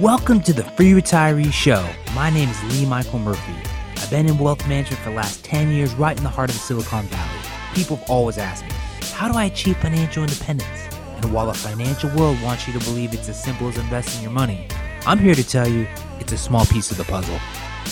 Welcome to the Free Retiree Show. My name is Lee Michael Murphy. I've been in wealth management for the last 10 years, right in the heart of the Silicon Valley. People have always asked me, how do I achieve financial independence? And while the financial world wants you to believe it's as simple as investing your money, I'm here to tell you it's a small piece of the puzzle.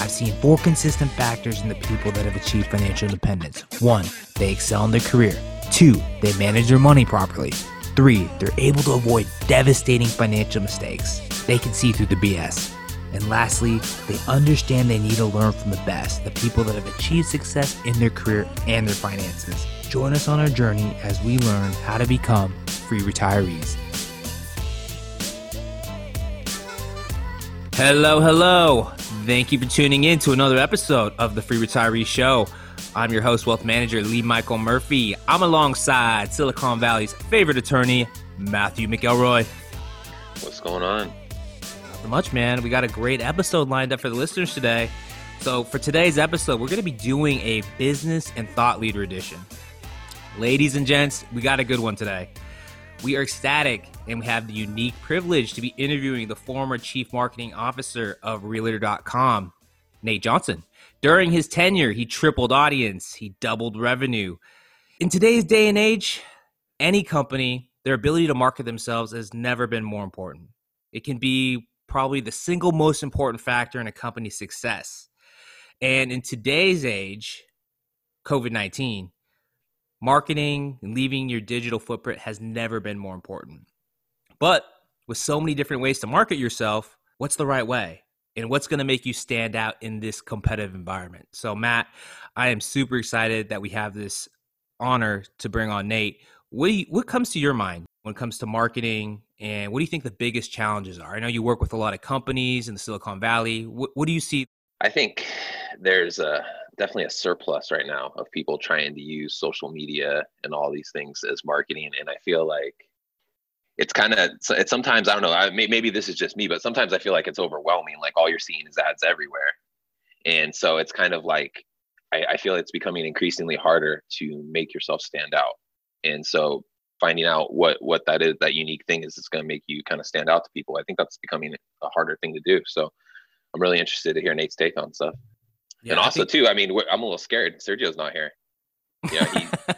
I've seen four consistent factors in the people that have achieved financial independence. One, they excel in their career. Two, they manage their money properly. Three, they're able to avoid devastating financial mistakes. They can see through the BS. And lastly, they understand they need to learn from the best, the people that have achieved success in their career and their finances. Join us on our journey as we learn how to become free retirees. Hello, hello. Thank you for tuning in to another episode of the Free Retiree Show. I'm your host, wealth manager Lee Michael Murphy. I'm alongside Silicon Valley's favorite attorney, Matthew McElroy. What's going on? Not much, man. We got a great episode lined up for the listeners today. So, for today's episode, we're going to be doing a business and thought leader edition. Ladies and gents, we got a good one today. We are ecstatic and we have the unique privilege to be interviewing the former chief marketing officer of Realtor.com, Nate Johnson. During his tenure, he tripled audience, he doubled revenue. In today's day and age, any company, their ability to market themselves has never been more important. It can be probably the single most important factor in a company's success. And in today's age, COVID 19, marketing and leaving your digital footprint has never been more important. But with so many different ways to market yourself, what's the right way? And what's going to make you stand out in this competitive environment? So, Matt, I am super excited that we have this honor to bring on Nate. What, you, what comes to your mind when it comes to marketing and what do you think the biggest challenges are? I know you work with a lot of companies in the Silicon Valley. What, what do you see? I think there's a definitely a surplus right now of people trying to use social media and all these things as marketing and i feel like it's kind of it's sometimes i don't know I, maybe this is just me but sometimes i feel like it's overwhelming like all you're seeing is ads everywhere. And so it's kind of like I, I feel it's becoming increasingly harder to make yourself stand out. And so finding out what what that is that unique thing is that's going to make you kind of stand out to people. I think that's becoming a harder thing to do. So i'm really interested to hear nate's take on stuff. Yeah, and also think... too, I mean, I'm a little scared. Sergio's not here. Yeah,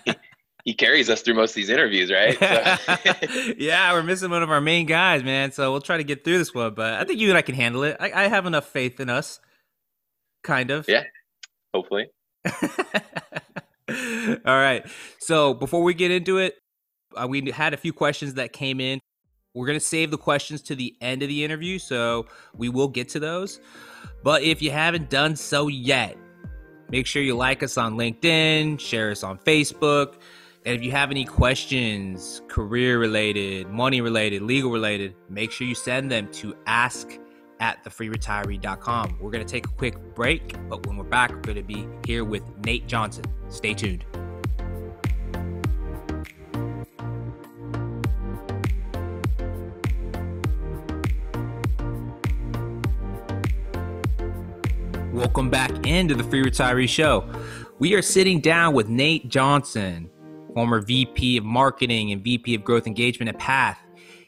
he, he carries us through most of these interviews, right? So. yeah, we're missing one of our main guys, man. So we'll try to get through this one, but I think you and I can handle it. I, I have enough faith in us, kind of. Yeah, hopefully. All right. So before we get into it, uh, we had a few questions that came in. We're going to save the questions to the end of the interview, so we will get to those. But if you haven't done so yet, make sure you like us on LinkedIn, share us on Facebook. And if you have any questions, career related, money related, legal related, make sure you send them to ask at thefreeretiree.com. We're going to take a quick break, but when we're back, we're going to be here with Nate Johnson. Stay tuned. Welcome back into the Free Retiree Show. We are sitting down with Nate Johnson, former VP of Marketing and VP of Growth Engagement at Path.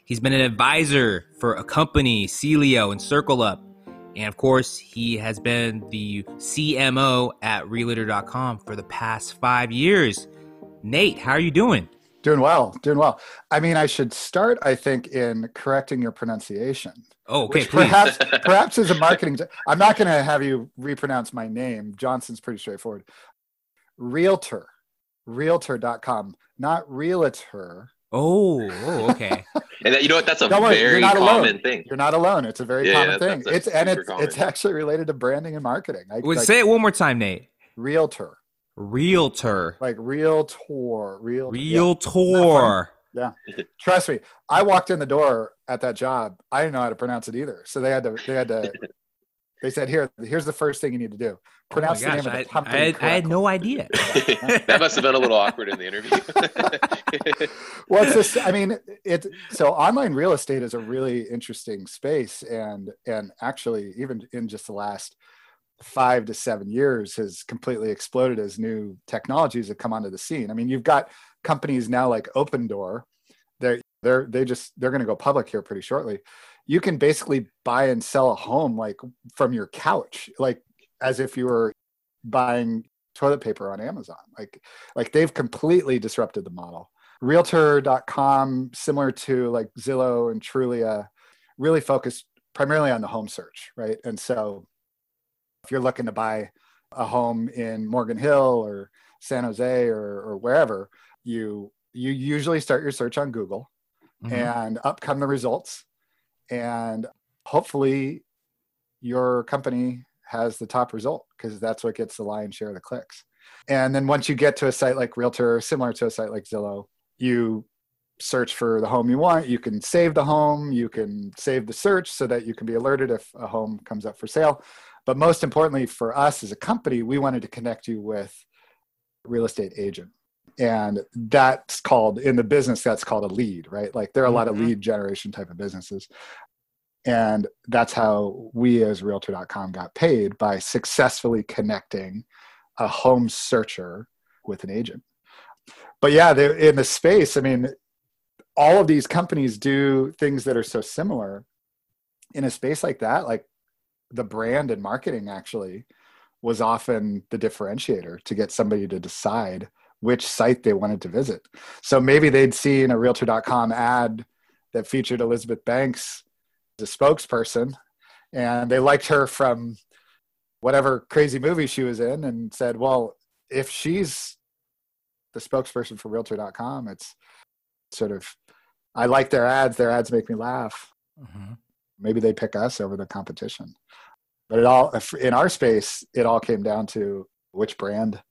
He's been an advisor for a company, Celio and Circle Up. And of course, he has been the CMO at Realtor.com for the past five years. Nate, how are you doing? Doing well, doing well. I mean, I should start, I think, in correcting your pronunciation. Oh, okay. Perhaps, perhaps as a marketing, I'm not going to have you repronounce my name. Johnson's pretty straightforward. Realtor, realtor.com, not realtor. Oh, oh okay. and that, you know what? That's a very common alone. thing. You're not alone. It's a very yeah, common thing. It's and it's common. it's actually related to branding and marketing. I, like, say it one more time, Nate. Realtor. Realtor. Like realtor. Real. Realtor. Yeah. Trust me. I walked in the door at that job. I didn't know how to pronounce it either. So they had to, they had to, they said, here, here's the first thing you need to do. Pronounce oh the name of the company. I, had, I had no idea. that must have been a little awkward in the interview. well, it's just, I mean, it, so online real estate is a really interesting space. And, and actually even in just the last five to seven years has completely exploded as new technologies have come onto the scene. I mean, you've got companies now like Opendoor, they're they're they just they're going to go public here pretty shortly. You can basically buy and sell a home like from your couch, like as if you were buying toilet paper on Amazon. Like like they've completely disrupted the model. Realtor.com, similar to like Zillow and Trulia, really focused primarily on the home search, right? And so if you're looking to buy a home in Morgan Hill or San Jose or, or wherever, you you usually start your search on Google mm-hmm. and up come the results. And hopefully your company has the top result because that's what gets the lion's share of the clicks. And then once you get to a site like Realtor, similar to a site like Zillow, you search for the home you want. You can save the home, you can save the search so that you can be alerted if a home comes up for sale. But most importantly, for us as a company, we wanted to connect you with real estate agent. And that's called in the business, that's called a lead, right? Like there are a lot of mm-hmm. lead generation type of businesses. And that's how we as realtor.com got paid by successfully connecting a home searcher with an agent. But yeah, in the space, I mean, all of these companies do things that are so similar in a space like that like the brand and marketing actually was often the differentiator to get somebody to decide which site they wanted to visit so maybe they'd seen a realtor.com ad that featured elizabeth banks as a spokesperson and they liked her from whatever crazy movie she was in and said well if she's the spokesperson for realtor.com it's sort of I like their ads. Their ads make me laugh. Mm-hmm. Maybe they pick us over the competition. But it all in our space, it all came down to which brand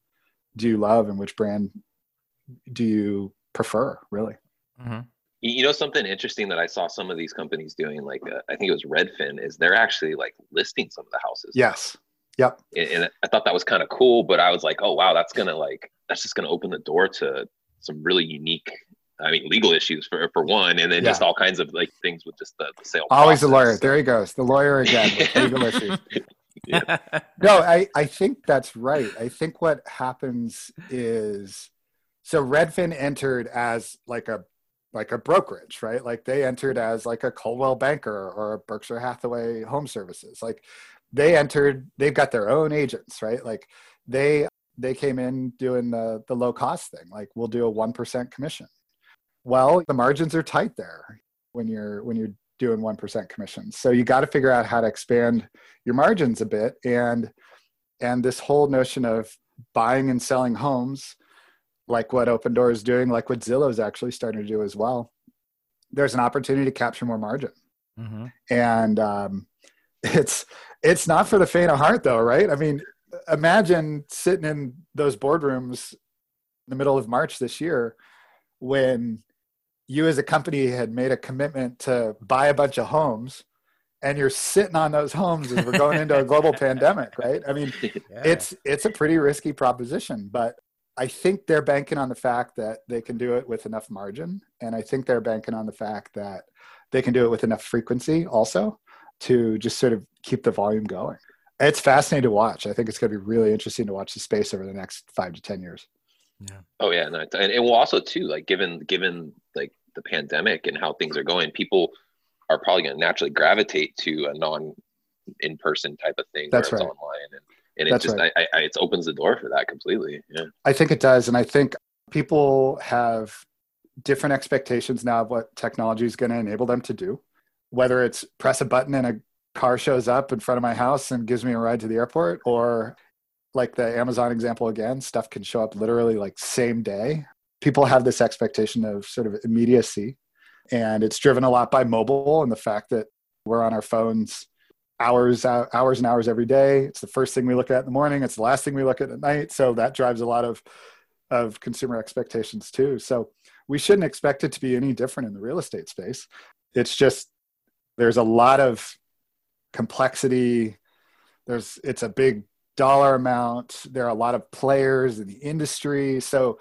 do you love and which brand do you prefer, really. Mm-hmm. You know something interesting that I saw some of these companies doing, like uh, I think it was Redfin, is they're actually like listing some of the houses. Yes. Yep. And, and I thought that was kind of cool, but I was like, oh wow, that's gonna like that's just gonna open the door to some really unique I mean, legal issues for for one, and then yeah. just all kinds of like things with just the, the sale. Always process. a lawyer. There he goes, the lawyer again with legal issues. Yeah. no, I I think that's right. I think what happens is so Redfin entered as like a like a brokerage, right? Like they entered as like a Coldwell Banker or a Berkshire Hathaway Home Services. Like they entered, they've got their own agents, right? Like they they came in doing the the low cost thing. Like we'll do a one percent commission well, the margins are tight there when you're when you're doing 1% commissions. So you got to figure out how to expand your margins a bit and and this whole notion of buying and selling homes like what Opendoor is doing, like what Zillow is actually starting to do as well. There's an opportunity to capture more margin. Mm-hmm. And um, it's it's not for the faint of heart though, right? I mean, imagine sitting in those boardrooms in the middle of March this year when you as a company had made a commitment to buy a bunch of homes and you're sitting on those homes as we're going into a global pandemic right? I mean yeah. it's it's a pretty risky proposition but i think they're banking on the fact that they can do it with enough margin and i think they're banking on the fact that they can do it with enough frequency also to just sort of keep the volume going. It's fascinating to watch. I think it's going to be really interesting to watch the space over the next five to ten years yeah. Oh yeah, no, and, and well also too, like given given like the pandemic and how things are going, people are probably going to naturally gravitate to a non in person type of thing. That's right. online and, and it That's just right. I, I, it opens the door for that completely. Yeah. I think it does, and I think people have different expectations now of what technology is going to enable them to do. Whether it's press a button and a car shows up in front of my house and gives me a ride to the airport, or like the Amazon example again, stuff can show up literally like same day. People have this expectation of sort of immediacy, and it's driven a lot by mobile and the fact that we're on our phones hours uh, hours and hours every day. It's the first thing we look at in the morning. It's the last thing we look at at night. So that drives a lot of of consumer expectations too. So we shouldn't expect it to be any different in the real estate space. It's just there's a lot of complexity. There's it's a big dollar amount. There are a lot of players in the industry. So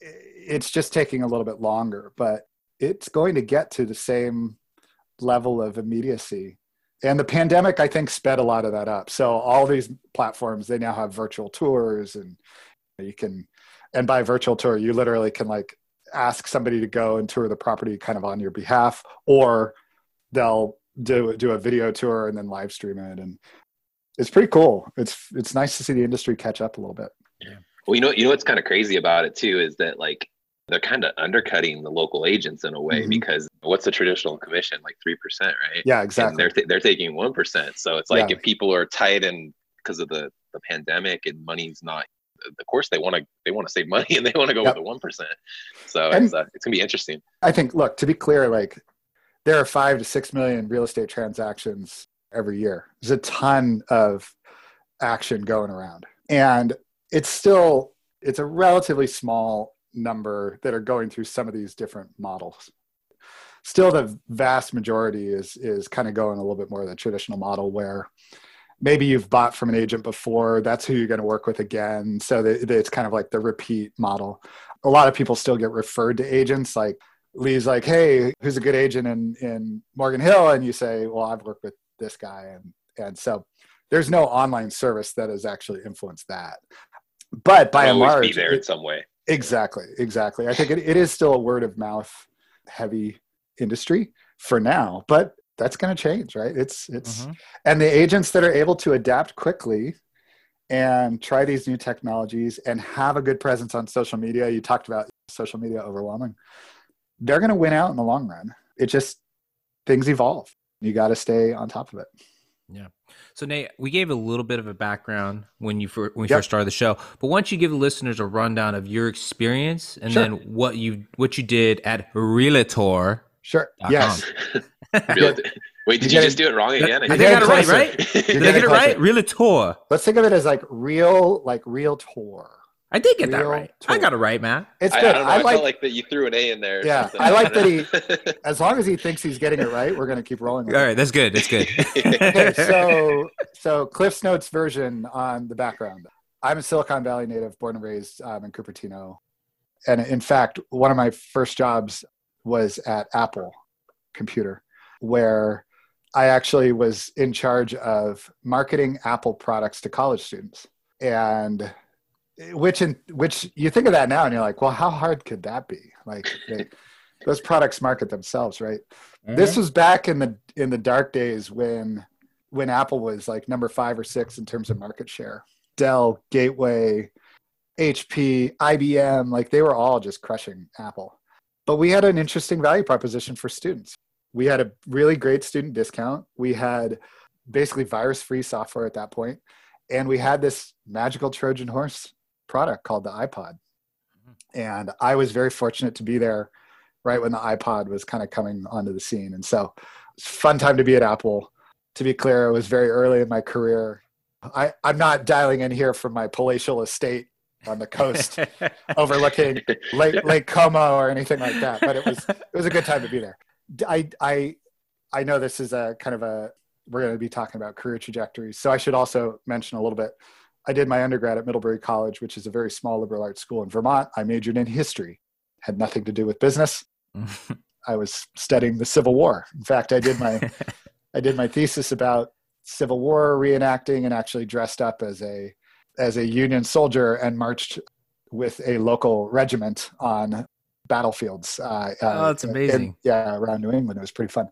it's just taking a little bit longer, but it's going to get to the same level of immediacy. And the pandemic, I think, sped a lot of that up. So all these platforms, they now have virtual tours and you can, and by virtual tour, you literally can like ask somebody to go and tour the property kind of on your behalf, or they'll do do a video tour and then live stream it and it's pretty cool. It's it's nice to see the industry catch up a little bit. Well you know you know what's kind of crazy about it too is that like they're kind of undercutting the local agents in a way Mhm. because what's the traditional commission? Like 3% right? Yeah and exactly. they're th- they're taking 1% so it's like Yeah. if people are tight and because of the the pandemic and money's not of course they want to they want to save money and they want to go Yep. with the 1% so And- it's uh, it's going to be interesting. I think look to be clear like there are five to six million real estate transactions every year. There's a ton of action going around. And it's still it's a relatively small number that are going through some of these different models. Still the vast majority is is kind of going a little bit more of the traditional model where maybe you've bought from an agent before that's who you're going to work with again. So that, it's kind of like the repeat model. A lot of people still get referred to agents like lee's like hey who's a good agent in in morgan hill? And you say well i've worked with this guy and and so there's no online service that has actually influenced that but by It'll and large be there in some way Exactly, exactly. I think it, it is still a word of mouth heavy industry for now, but that's going to change, right? It's it's Mhm. and the agents that are able to adapt quickly and try these new technologies and have a good presence on social media. You talked about social media overwhelming. They're going to win out in the long run. It just things evolve. You got to stay on top of it. Yeah. So Nate, we gave a little bit of a background when you fir- when we Yep. first started the show, but why don't you give the listeners a rundown of your experience and Sure. then what you what you did at Realtor? Sure. Yes. Real- wait did You you get just do it wrong again I think I got it right, right? You're Did I get it right? Realtor. Let's think of it as like real, like real tour. I did get that Real right. I got it right, Matt. It's I, I good. don't know. I, I, like felt like that you threw an A in there. or Yeah, something. I like that he- as long as he thinks he's getting it right, we're going to keep rolling. with All it. right, that's good. That's good. okay, so so Cliff's Notes version on the background. I'm a Silicon Valley native, born and raised um, in Cupertino, and in fact, one of my first jobs was at Apple Computer, where I actually was in charge of marketing Apple products to college students, and which in which you think of that now and you're like, well, how hard could that be? Like they, those products market themselves, right? this mm-hmm. was back in the in the dark days when when apple was like number five or six in terms of market share. Dell gateway hp ibm like they were all just crushing apple. But we had an interesting value proposition for students. We had a really great student discount. We had basically virus free software at that point. And we had this magical trojan horse product called the ipod mm-hmm. and i was very fortunate to be there right when the iPod was kind of coming onto the scene. And so it's fun time to be at Apple. To be clear, it was very early in my career. I, I'm not dialing in here from my palatial estate on the coast overlooking Lake, Lake Como or anything like that, but it was it was a good time to be there. I I I know this is a kind of a we're going to be talking about career trajectories, so I should also mention a little bit. I did my undergrad at Middlebury College, which is a very small liberal arts school in Vermont. I majored in history, had nothing to do with business. I was studying the Civil War. In fact, I did my I did my thesis about Civil War reenacting and actually dressed up as a as a Union soldier and marched with a local regiment on battlefields. Uh, Oh, that's in- amazing. yeah, around New England, it was pretty fun.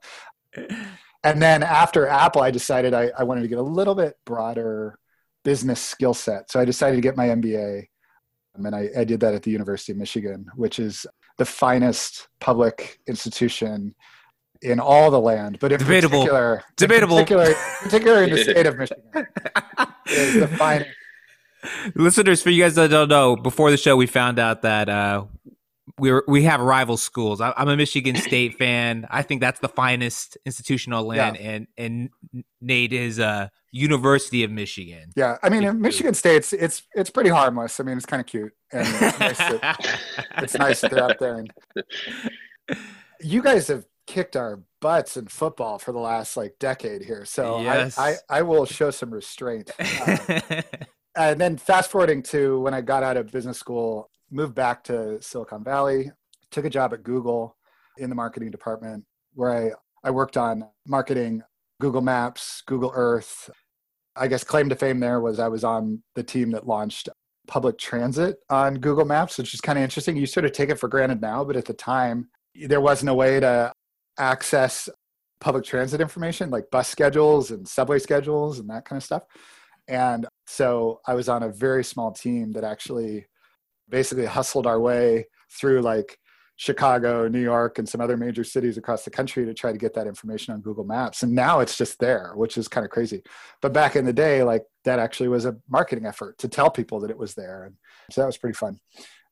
And then after Apple, I decided I, I wanted to get a little bit broader business skill set. So I decided to get my MBA. Um, And I, I did that at the University of Michigan, which is the finest public institution in all the land, but in Debatable. particular, in Debatable. particular, particular in the state of Michigan, is the finest. Listeners, for you guys that don't know, before the show, we found out that uh, we were, we have rival schools. I, I'm a Michigan State fan. I think that's the finest institutional land, and and Nate is a University of Michigan. Yeah, I mean, Me. Michigan State, it's it's it's pretty harmless. I mean, it's kind of cute, and it's nice, that, it's nice that they're up there. And you guys have kicked our butts in football for the last like decade here, so Yes. I, I I will show some restraint. Uh, and then fast forwarding to when I got out of business school, moved back to Silicon Valley, took a job at Google in the marketing department where I, I worked on marketing Google Maps, Google Earth. I guess claim to fame there was I was on the team that launched public transit on Google Maps, which is kind of interesting. You sort of take it for granted now, but at the time, there wasn't a way to access public transit information, like bus schedules and subway schedules and that kind of stuff. And so I was on a very small team that actually basically hustled our way through like Chicago, New York, and some other major cities across the country to try to get that information on Google Maps. And now it's just there, which is kind of crazy. But back in the day, like that actually was a marketing effort to tell people that it was there. And so that was pretty fun.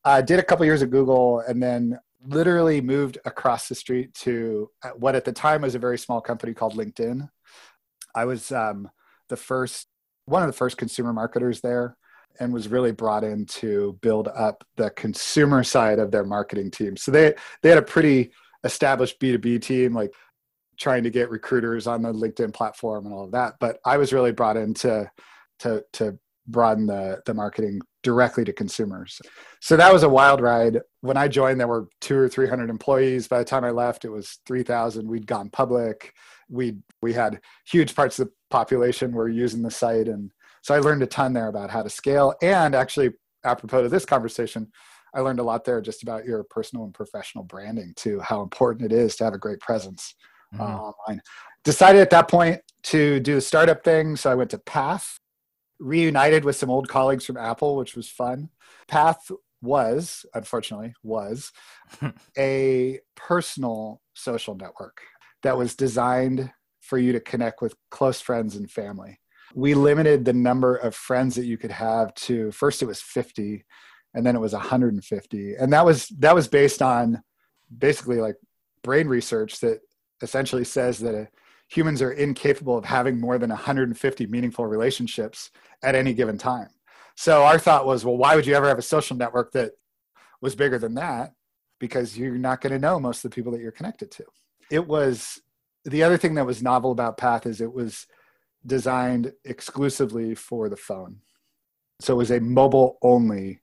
I did a couple years at Google and then literally moved across the street to uh, what at the time was a very small company called LinkedIn. I was um, the first, one of the first consumer marketers there and was really brought in to build up the consumer side of their marketing team. So they they had a pretty established B2B team, like trying to get recruiters on the LinkedIn platform and all of that. But I was really brought in to to to broaden the the marketing directly to consumers. So that was a wild ride. When I joined, there were two or three hundred employees. By the time I left, it was three thousand. We'd gone public. We we had huge parts of the population were using the site and so I learned a ton there about how to scale. And actually, apropos to this conversation, I learned a lot there just about your personal and professional branding too, how important it is to have a great presence uh, mm-hmm. uh, online. Decided at that point to do the startup thing. So I went to Path, reunited with some old colleagues from Apple, which was fun. Path was, unfortunately, was a personal social network that was designed for you to connect with close friends and family we limited the number of friends that you could have to first it was 50 and then it was 150 and that was that was based on basically like brain research that essentially says that uh, humans are incapable of having more than 150 meaningful relationships at any given time. So our thought was well why would you ever have a social network that was bigger than that? Because you're not going to know most of the people that you're connected to. It was the other thing that was novel about path is it was designed exclusively for the phone. So it was a mobile only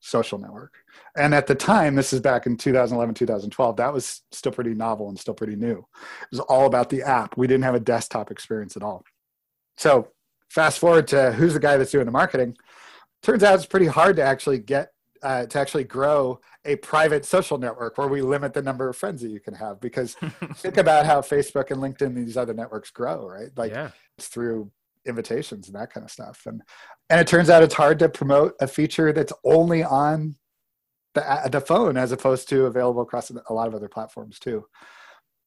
social network. And at the time, this is back in 2011, 2012, that was still pretty novel and still pretty new. It was all about the app. We didn't have a desktop experience at all. So fast forward to who's the guy that's doing the marketing. Turns out it's pretty hard to actually get uh, to actually grow a private social network where we limit the number of friends that you can have because think about how facebook and linkedin and these other networks grow right? Like yeah. it's through invitations and that kind of stuff. And and it turns out it's hard to promote a feature that's only on the, the phone as opposed to available across a lot of other platforms too.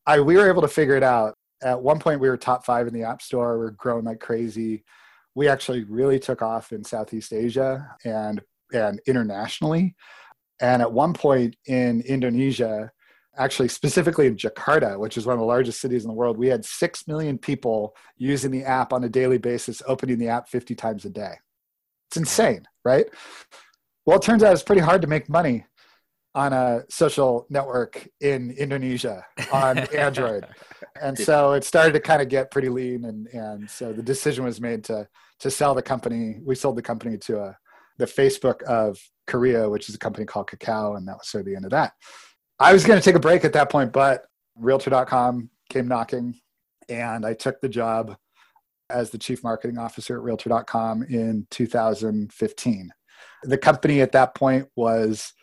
I we were able to figure it out. At one point we were top five in the app store. We are growing like crazy. We actually really took off in southeast asia and and internationally. And at one point in Indonesia, actually specifically in Jakarta, which is one of the largest cities in the world, we had 6 million people using the app on a daily basis, opening the app 50 times a day. It's insane, right? Well, it turns out it's pretty hard to make money on a social network in Indonesia on Android. And so it started to kind of get pretty lean and and so the decision was made to to sell the company. We sold the company to a the Facebook of Korea, which is a company called Kakao, and that was sort of the end of that. I was going to take a break at that point, but Realtor.com came knocking, and I took the job as the chief marketing officer at Realtor.com in 2015. The company at that point was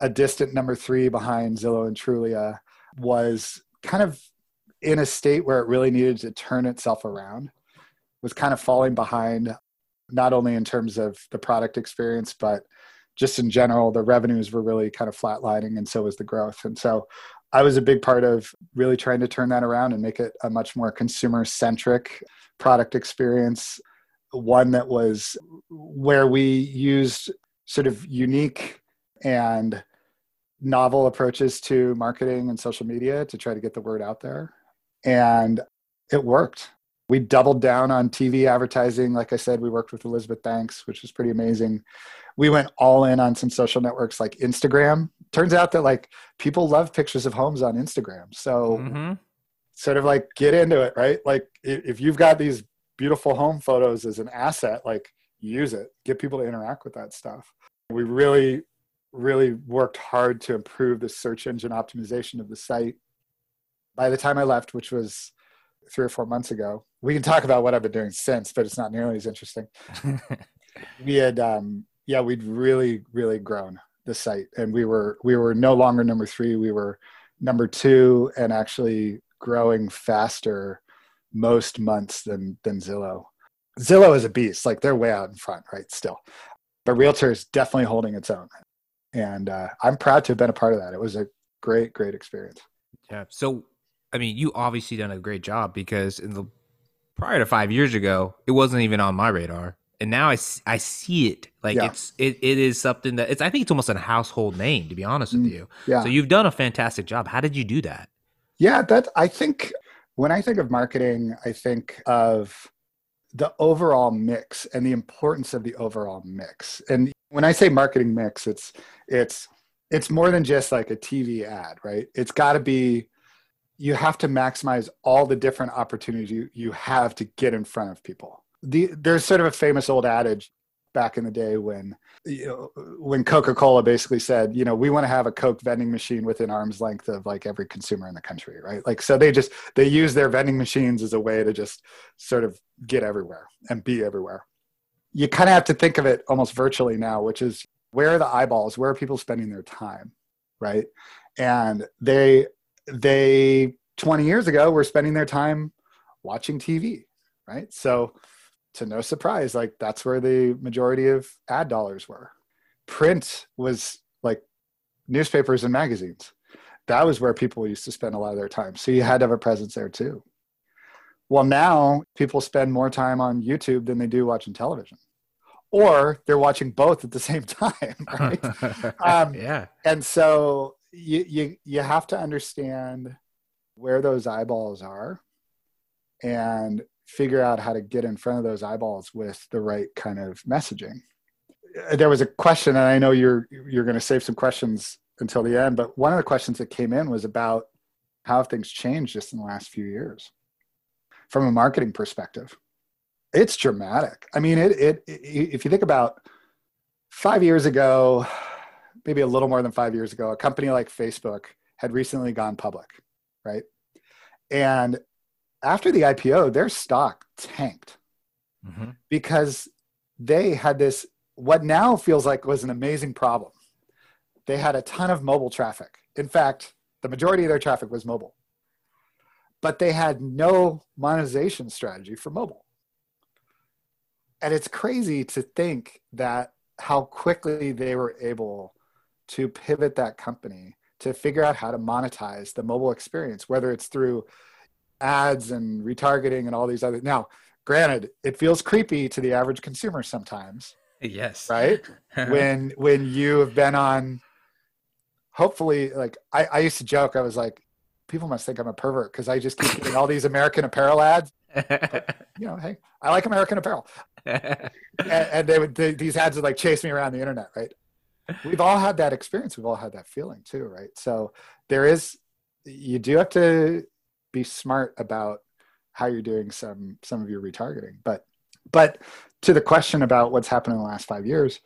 a distant number three behind Zillow and Trulia, was kind of in a state where it really needed to turn itself around, was kind of falling behind not only in terms of the product experience, but just in general, the revenues were really kind of flatlining, and so was the growth. And so I was a big part of really trying to turn that around and make it a much more consumer centric product experience, one that was where we used sort of unique and novel approaches to marketing and social media to try to get the word out there. And it worked we doubled down on TV advertising. Like I said, we worked with Elizabeth Banks, which was pretty amazing. We went all in on some social networks like Instagram. Turns out that like people love pictures of homes on Instagram. So mm-hmm. sort of like get into it, right? Like if you've got these beautiful home photos as an asset, like use it, get people to interact with that stuff. We really, really worked hard to improve the search engine optimization of the site. By the time I left, which was three or four months ago. We can talk about what I've been doing since, but it's not nearly as interesting. we had, um, yeah, we'd really, really grown the site, and we were we were no longer number three. We were number two, and actually growing faster most months than than Zillow. Zillow is a beast, like they're way out in front, right? Still, but Realtor is definitely holding its own, and uh, I'm proud to have been a part of that. It was a great, great experience. Yeah. So, I mean, you obviously done a great job because in the prior to five years ago, it wasn't even on my radar, and now I, I see it. Like Yeah. it's it, it is something that it's. I think it's almost a household name, to be honest with Mm, you. Yeah, So you've done a fantastic job. How did you do that? Yeah, that I think when I think of marketing, I think of the overall mix and the importance of the overall mix. And when I say marketing mix, it's it's it's more than just like a TV ad, right? It's got to be you have to maximize all the different opportunities you, you have to get in front of people. The, there's sort of a famous old adage back in the day when you know, when Coca-Cola basically said, you know, we want to have a Coke vending machine within arm's length of like every consumer in the country, right? Like, so they just they use their vending machines as a way to just sort of get everywhere and be everywhere. You kind of have to think of it almost virtually now, which is where are the eyeballs? Where are people spending their time, right? And they they 20 years ago were spending their time watching TV, right? So to no surprise, like that's where the majority of ad dollars were. Print was like newspapers and magazines. That was where people used to spend a lot of their time. So you had to have a presence there too. Well, now people spend more time on YouTube than they do watching television, or they're watching both at the same time, right? Um, yeah. and so you you you have to understand where those eyeballs are and figure out how to get in front of those eyeballs with the right kind of messaging. Uh, there was a question and i know you're you're going to save some questions until the end but one of the questions that came in was about how things changed just in the last few years from a marketing perspective. It's dramatic. I mean it, it, it if you think about five years ago maybe a little more than five years ago, a company like Facebook had recently gone public, right? And after the IPO, their stock tanked Mhm. because they had this, what now feels like was an amazing problem. They had a ton of mobile traffic. In fact, the majority of their traffic was mobile, but they had no monetization strategy for mobile. And it's crazy to think that how quickly they were able to pivot that company to figure out how to monetize the mobile experience, whether it's through ads and retargeting and all these other. Now, granted, it feels creepy to the average consumer sometimes, Yes. right? when when you have been on, hopefully, like I, I used to joke, I was like, people must think I'm a pervert because I just keep getting all these American Apparel ads. You know, hey, I like American Apparel and, and they would they, these ads would like chase me around the internet right we've all had that experience. We've all had that feeling too right? So there is you do have to be smart about how you're doing some some of your retargeting but but to the question about what's happened in the last five years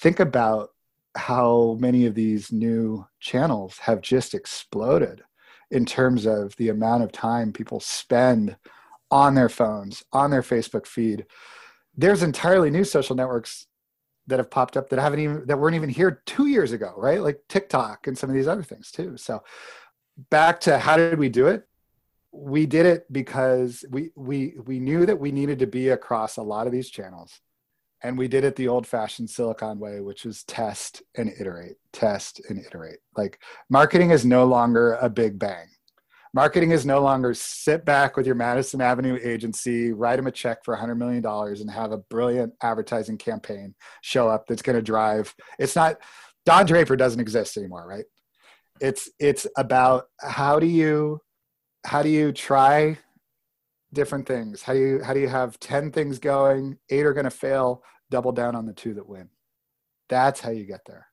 think about how many of these new channels have just exploded in terms of the amount of time people spend on their phones on their facebook feed. There's entirely new social networks that have popped up that haven't even that weren't even here two years ago right? Like tiktok and some of these other things too. So back to how did we do it? We did it because we we we knew that we needed to be across a lot of these channels. And we did it the old fashioned silicon way which was test and iterate test and iterate. Like marketing is no longer a big bang marketing is no longer sit back with your madison avenue agency write them a check for $100 million and have a brilliant advertising campaign show up that's going to drive it's not don draper doesn't exist anymore right? It's it's about how do you how do you try different things? How do you how do you have 10 things going eight are going to fail double down on the two that win. That's how you get there.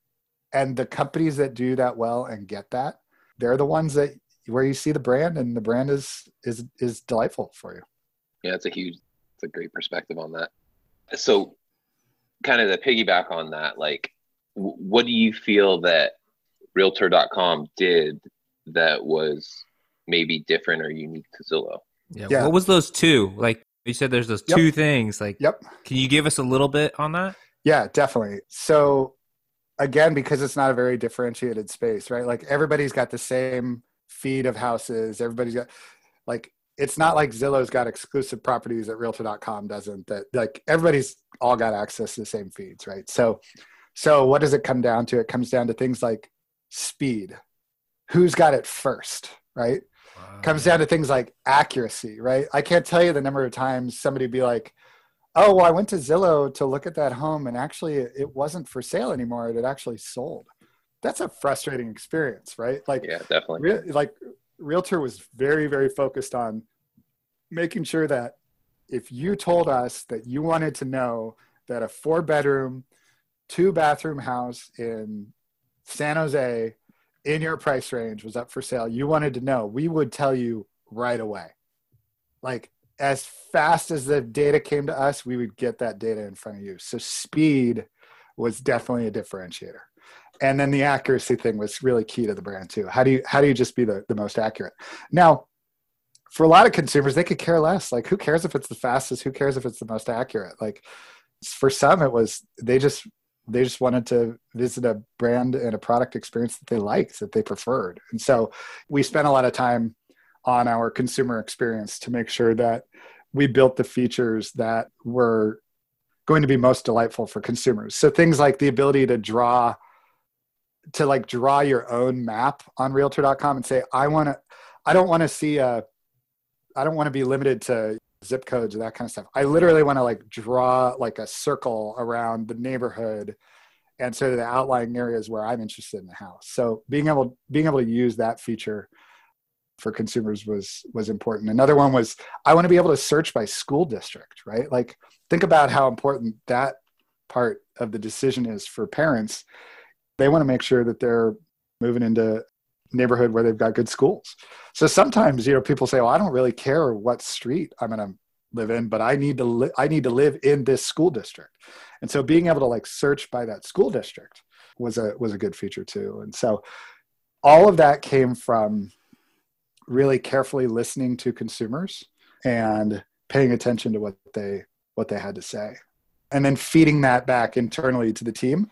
And the companies that do that well and get that they're the ones that where you see the brand and the brand is is is delightful for you Yeah, it's a huge, it's a great perspective on that. So, kind of the piggyback on that, like, what do you feel that Realtor.com did that was maybe different or unique to Zillow? yeah. Yeah. What was those two? Like you said, there's those Yep. two things. Like, yep can you give us a little bit on that? Yeah, definitely. So again, because it's not a very differentiated space, right? Like everybody's got the same feed of houses. Everybody's got like it's not like Zillow's got exclusive properties that realtor.com doesn't that like everybody's all got access to the same feeds, right? So so what does it come down to? It comes down to things like speed. Who's got it first, right? Wow. Comes down to things like accuracy, right? I can't tell you the number of times somebody be like, "Oh, well, I went to Zillow to look at that home, and actually, it wasn't for sale anymore. It had actually sold." That's a frustrating experience, right? Like, yeah, definitely. Re- like realtor was very very focused on making sure that if you told us that you wanted to know that a four bedroom two bathroom house in san jose in your price range was up for sale you wanted to know we would tell you right away like as fast as the data came to us we would get that data in front of you so speed was definitely a differentiator and then the accuracy thing was really key to the brand too. How do you how do you just be the, the most accurate? Now for a lot of consumers they could care less. Like who cares if it's the fastest? Who cares if it's the most accurate? Like for some it was they just they just wanted to visit a brand and a product experience that they liked that they preferred. And so we spent a lot of time on our consumer experience to make sure that we built the features that were going to be most delightful for consumers. So things like the ability to draw to like draw your own map on realtor.com and say i want to i don't want to see a i don't want to be limited to zip codes or that kind of stuff. I literally want to like draw like a circle around the neighborhood and so the outlying areas where i'm interested in the house. So being able being able to use that feature for consumers was was important. Another one was i want to be able to search by school district right? Like think about how important that part of the decision is for parents they want to make sure that they're moving into neighborhood where they've got good schools. So sometimes, you know, people say, "Well, I don't really care what street I'm going to live in, but I need to li- I need to live in this school district." And so being able to like search by that school district was a was a good feature too. And so all of that came from really carefully listening to consumers and paying attention to what they what they had to say. And then feeding that back internally to the team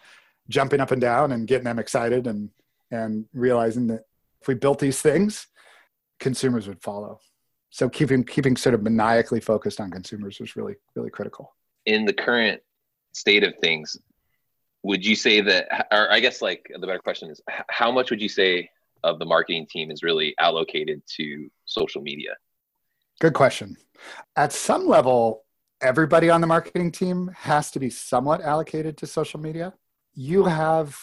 jumping up and down and getting them excited and and realizing that if we built these things, consumers would follow. So keeping keeping sort of maniacally focused on consumers was really really critical. In the current state of things, would you say that, or I guess like the better question is, how much would you say of the marketing team is really allocated to social media? Good question. At some level, everybody on the marketing team has to be somewhat allocated to social media you have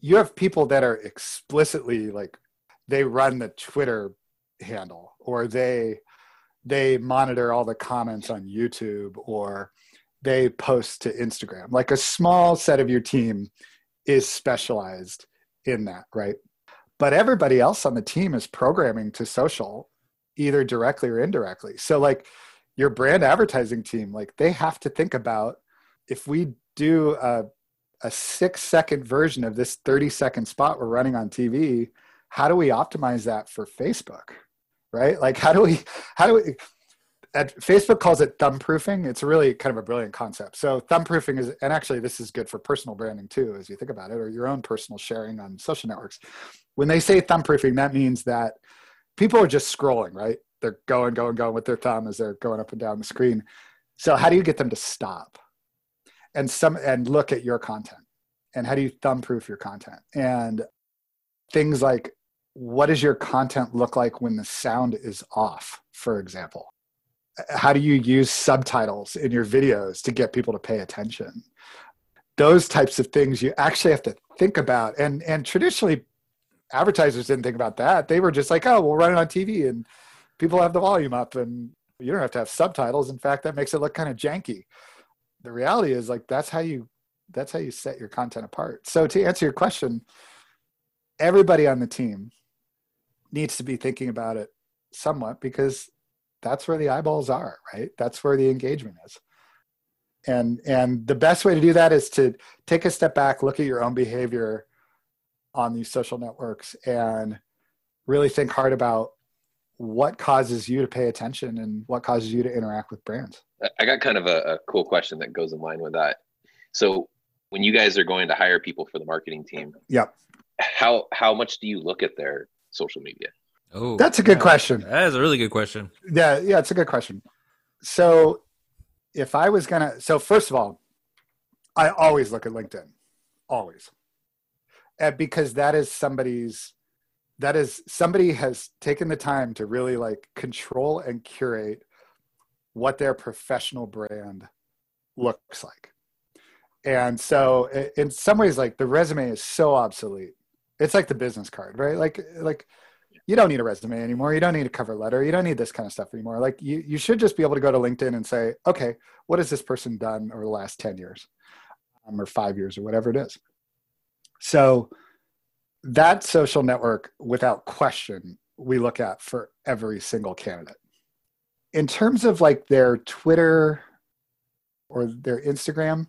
you have people that are explicitly like they run the Twitter handle or they they monitor all the comments on YouTube or they post to Instagram. Like a small set of your team is specialized in that, right? But everybody else on the team is programming to social either directly or indirectly. So like your brand advertising team, like they have to think about if we do a a six second version of this 30 second spot we're running on TV, how do we optimize that for Facebook? Right? Like how do we how do we at Facebook calls it thumb proofing. It's really kind of a brilliant concept. So thumb proofing is, and actually this is good for personal branding too, as you think about it, or your own personal sharing on social networks. When they say thumb proofing, that means that people are just scrolling, right? They're going, going, going with their thumb as they're going up and down the screen. So how do you get them to stop? And some and look at your content and how do you thumbproof your content? And things like what does your content look like when the sound is off for example? How do you use subtitles in your videos to get people to pay attention? Those types of things you actually have to think about. And and traditionally advertisers didn't think about that. They were just like oh we'll run it on tv and people have the volume up and you don't have to have subtitles. In fact that makes it look kind of janky the reality is like that's how you that's how you set your content apart. So to answer your question everybody on the team needs to be thinking about it somewhat because that's where the eyeballs are right? That's where the engagement is. And and the best way to do that is to take a step back look at your own behavior on these social networks and really think hard about what causes you to pay attention and what causes you to interact with brands I got kind of a, a cool question that goes in line with that. So when you guys are going to hire people for the marketing team, yep. How how much do you look at their social media? Oh, That's a good yeah. question. That is a really good question. Yeah, yeah, it's a good question. So, if I was gonna, so first of all, I always look at LinkedIn, always, and because that is somebody's, that is somebody has taken the time to really like control and curate what their professional brand looks like, and so in some ways, like the resume is so obsolete. It's like the business card, right? Like, like you don't need a resume anymore. You don't need a cover letter. You don't need this kind of stuff anymore. Like you, you should just be able to go to LinkedIn and say, okay, what has this person done over the last 10 years um, or five years or whatever it is. So that social network, without question, we look at for every single candidate. In terms of like their Twitter or their Instagram,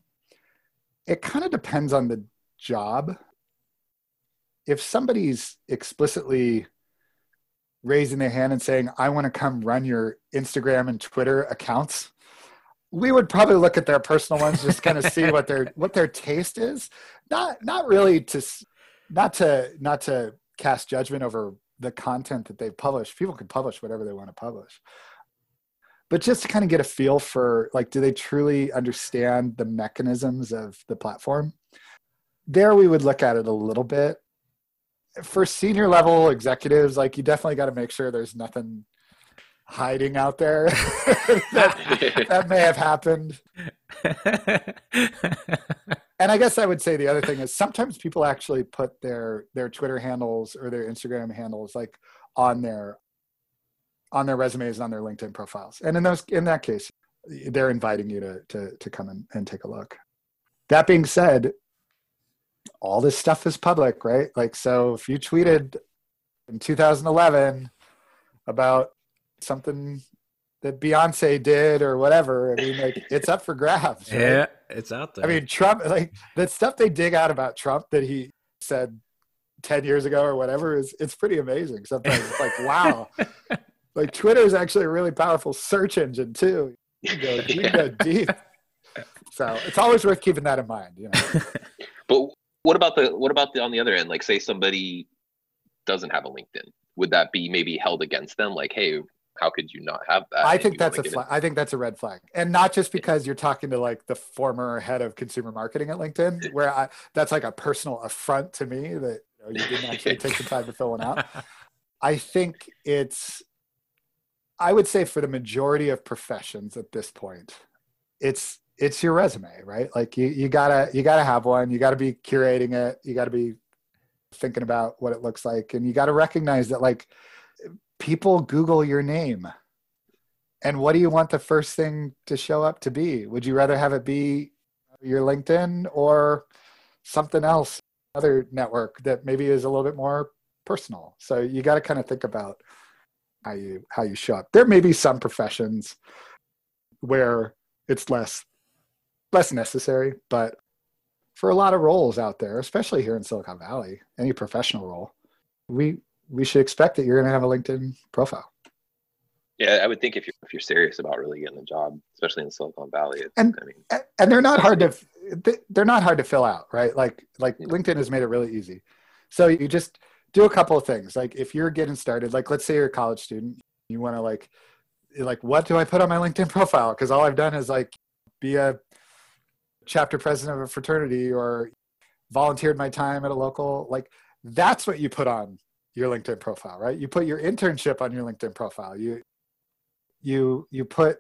it kind of depends on the job. If somebody's explicitly raising their hand and saying, I want to come run your Instagram and Twitter accounts, we would probably look at their personal ones, just kind of see what their what their taste is. Not not really to not to not to cast judgment over the content that they publish. People can publish whatever they want to publish. But just to kind of get a feel for like, do they truly understand the mechanisms of the platform? There we would look at it a little bit for senior level executives, like you definitely got to make sure there's nothing hiding out there that, that may have happened. And I guess I would say the other thing is sometimes people actually put their their Twitter handles or their Instagram handles like on their on their resumes and on their LinkedIn profiles. And in those in that case, they're inviting you to to to come in and take a look. That being said, all this stuff is public, right? Like, so if you tweeted in 2011 about something that Beyonce did or whatever, I mean, like, it's up for grabs. Right? yeah, it's out there. I mean, Trump, like, the stuff they dig out about Trump that he said 10 years ago or whatever is, it's pretty amazing. Sometimes it's like, wow. like, Twitter is actually a really powerful search engine, too. You go, you can go deep. So it's always worth keeping that in mind, you know. But what about the what about the on the other end? Like, say somebody doesn't have a LinkedIn, would that be maybe held against them? Like, hey, how could you not have that? I think that's a flag. I think that's a red flag, and not just because you're talking to like the former head of consumer marketing at LinkedIn, where I, that's like a personal affront to me that you, know, you didn't actually take the time to fill one out. I think it's, I would say for the majority of professions at this point, it's it's your resume, right? Like you you gotta you gotta have one. You gotta be curating it. You gotta be thinking about what it looks like, and you gotta recognize that like people Google your name. And what do you want the first thing to show up to be? Would you rather have it be your LinkedIn or something else, other network that maybe is a little bit more personal? So you got to kind of think about how you how you show up. There may be some professions where it's less less necessary, but for a lot of roles out there, especially here in Silicon Valley, any professional role, we we should expect that you're going to have a LinkedIn profile. Yeah, I would think if you're if you're serious about really getting a job, especially in Silicon Valley, it's, And- I mean, and they're not hard to they're not hard to fill out right? Like like Yeah. linkedin has made it really easy. So you just do a couple of things. Like if you're getting started like let's say you're a college student you want to like like what do i put on my linkedin profile? Because all i've done is like be a chapter president of a fraternity or volunteered my time at a local like that's what you put on your linkedin profile right you put your internship on your linkedin profile you you you put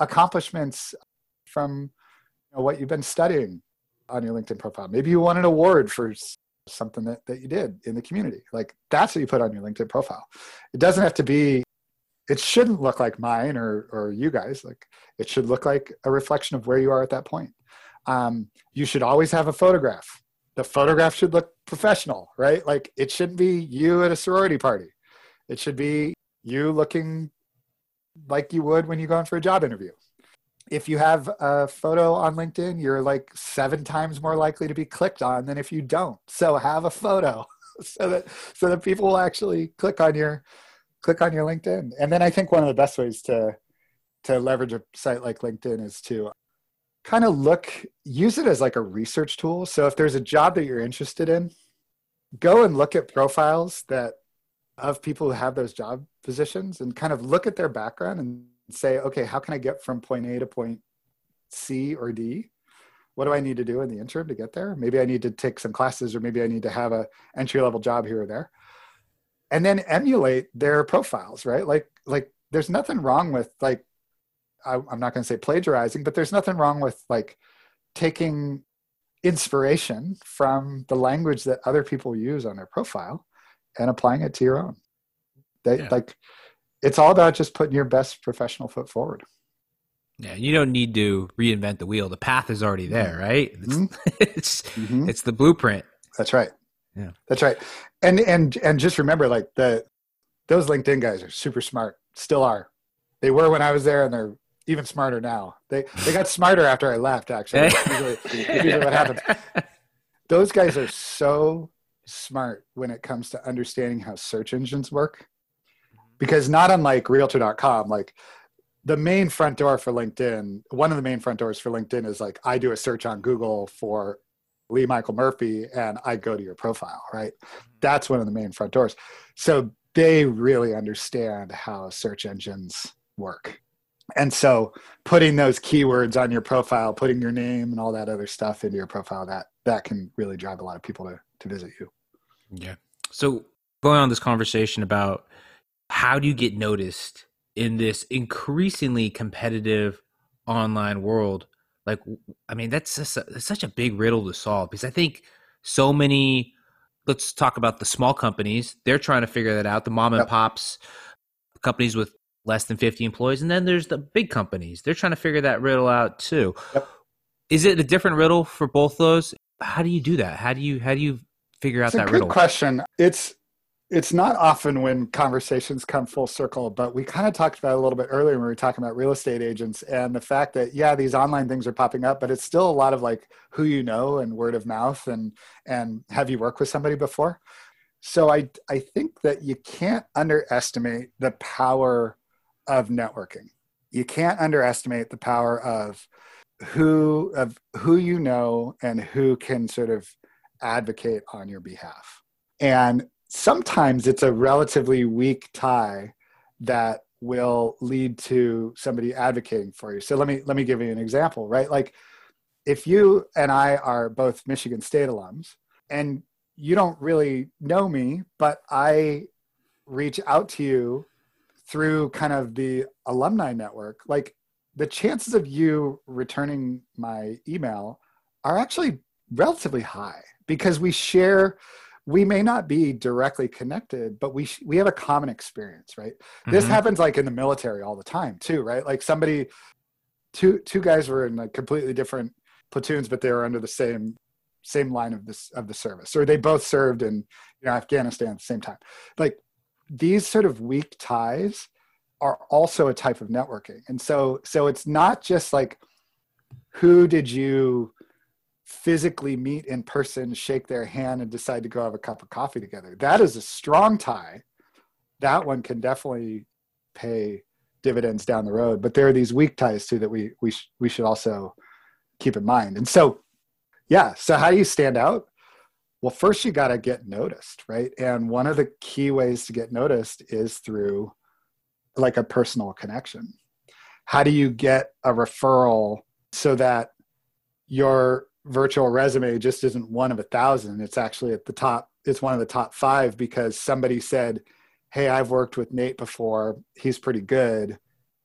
accomplishments from you know, what you've been studying on your LinkedIn profile. Maybe you won an award for something that, that you did in the community. Like that's what you put on your LinkedIn profile. It doesn't have to be, it shouldn't look like mine or, or you guys. Like it should look like a reflection of where you are at that point. Um, you should always have a photograph. The photograph should look professional, right? Like it shouldn't be you at a sorority party. It should be you looking like you would when you go in for a job interview if you have a photo on LinkedIn, you're like seven times more likely to be clicked on than if you don't. So have a photo so that so that people will actually click on your click on your LinkedIn. And then I think one of the best ways to to leverage a site like LinkedIn is to kind of look use it as like a research tool. So if there's a job that you're interested in, go and look at profiles that of people who have those job positions and kind of look at their background and say, okay, how can I get from point A to point C or D? What do I need to do in the interim to get there? Maybe I need to take some classes or maybe I need to have a entry level job here or there. And then emulate their profiles, right? Like like there's nothing wrong with like I, I'm not going to say plagiarizing, but there's nothing wrong with like taking inspiration from the language that other people use on their profile and applying it to your own. They yeah. like it's all about just putting your best professional foot forward. Yeah, you don't need to reinvent the wheel. The path is already there, mm-hmm. right? It's mm-hmm. it's, mm-hmm. it's the blueprint. That's right. Yeah. That's right. And and and just remember like the those LinkedIn guys are super smart. Still are. They were when I was there and they're even smarter now. They they got smarter after I left. Actually, usually, usually what happens. Those guys are so smart when it comes to understanding how search engines work, because not unlike Realtor.com, like the main front door for LinkedIn, one of the main front doors for LinkedIn is like I do a search on Google for Lee Michael Murphy and I go to your profile, right? That's one of the main front doors. So they really understand how search engines work and so putting those keywords on your profile putting your name and all that other stuff into your profile that that can really drive a lot of people to to visit you yeah so going on this conversation about how do you get noticed in this increasingly competitive online world like i mean that's, just a, that's such a big riddle to solve because i think so many let's talk about the small companies they're trying to figure that out the mom and yep. pops companies with less than 50 employees and then there's the big companies. They're trying to figure that riddle out too. Yep. is it a different riddle for both those? How do you do that? How do you how do you figure out it's that a riddle? question. It's it's not often when conversations come full circle but we kind of talked about a little bit earlier when we were talking about real estate agents and the fact that yeah these online things are popping up but it's still a lot of like who you know and word of mouth and and have you worked with somebody before? So i i think that you can't underestimate the power of networking. You can't underestimate the power of who of who you know and who can sort of advocate on your behalf. And sometimes it's a relatively weak tie that will lead to somebody advocating for you. So let me let me give you an example, right? Like if you and I are both Michigan State alums and you don't really know me, but I reach out to you through kind of the alumni network, like the chances of you returning my email are actually relatively high because we share we may not be directly connected but we we have a common experience right? Mm-hmm. this happens like in the military all the time too right? Like somebody two two guys were in like completely different platoons but they were under the same same line of this of the service or they both served in you know afghanistan at the same time. Like these sort of weak ties are also a type of networking. And so so it's not just like who did you physically meet in person shake their hand and decide to go have a cup of coffee together. That is a strong tie. That one can definitely pay dividends down the road. But there are these weak ties too that we we, sh- we should also keep in mind. And so yeah. So how do you stand out well, first you got to get noticed, right? And one of the key ways to get noticed is through like a personal connection. How do you get a referral so that your virtual resume just isn't one of a thousand? It's actually at the top, it's one of the top five because somebody said, Hey, I've worked with Nate before. He's pretty good.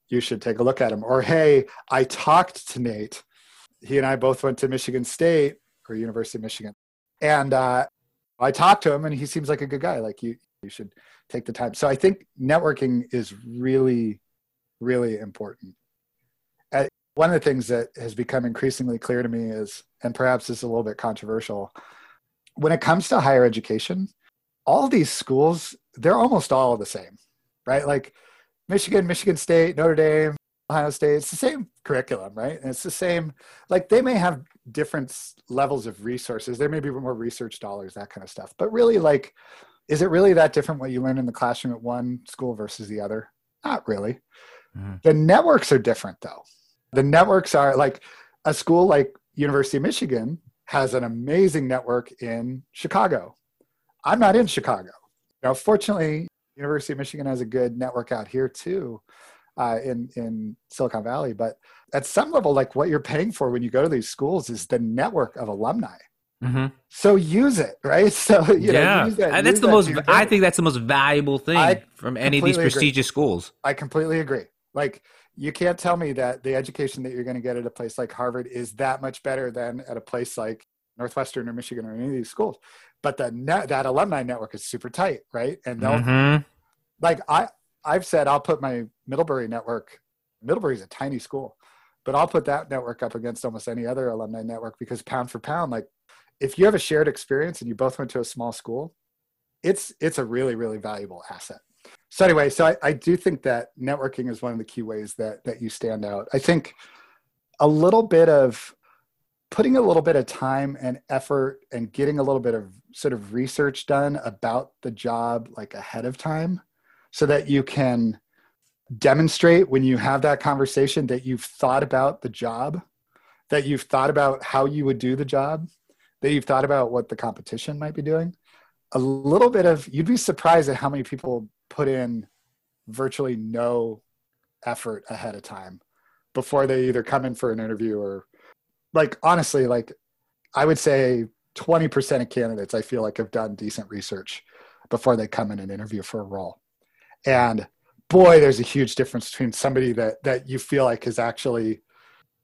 You should take a look at him. Or, Hey, I talked to Nate. He and I both went to Michigan State or University of Michigan and uh, I talked to him, and he seems like a good guy. Like you, you should take the time. So I think networking is really, really important. Uh, one of the things that has become increasingly clear to me is, and perhaps this is a little bit controversial, when it comes to higher education, all these schools they're almost all the same, right? Like Michigan, Michigan State, Notre Dame, Ohio State, it's the same curriculum, right? And it's the same, like they may have different levels of resources. There may be more research dollars, that kind of stuff. But really, like, is it really that different what you learn in the classroom at one school versus the other? Not really. Mm-hmm. The networks are different, though. The networks are like a school like University of Michigan has an amazing network in Chicago. I'm not in Chicago. Now, fortunately, University of Michigan has a good network out here too, uh, in in Silicon Valley. But at some level, like what you're paying for when you go to these schools is the network of alumni. Mm-hmm. So use it, right? So you yeah, know, use that, that's the that most. I think that's the most valuable thing I from any of these completely agree. prestigious schools. I completely agree. Like you can't tell me that the education that you're going to get at a place like Harvard is that much better than at a place like Northwestern or Michigan or any of these schools. But the net, that alumni network is super tight, right? And they'll Mhm. like I I've said I'll put my Middlebury network. Middlebury's a tiny school, but I'll put that network up against almost any other alumni network because pound for pound, like if you have a shared experience and you both went to a small school, it's it's a really really valuable asset. So anyway, so I, I do think that networking is one of the key ways that that you stand out. I think a little bit of putting a little bit of time and effort and getting a little bit of sort of research done about the job like ahead of time so that you can demonstrate when you have that conversation that you've thought about the job that you've thought about how you would do the job that you've thought about what the competition might be doing. A little bit of you'd be surprised at how many people put in virtually no effort ahead of time before they either come in for an interview or like honestly like i would say 20% of candidates i feel like have done decent research before they come in and interview for a role and boy there's a huge difference between somebody that that you feel like has actually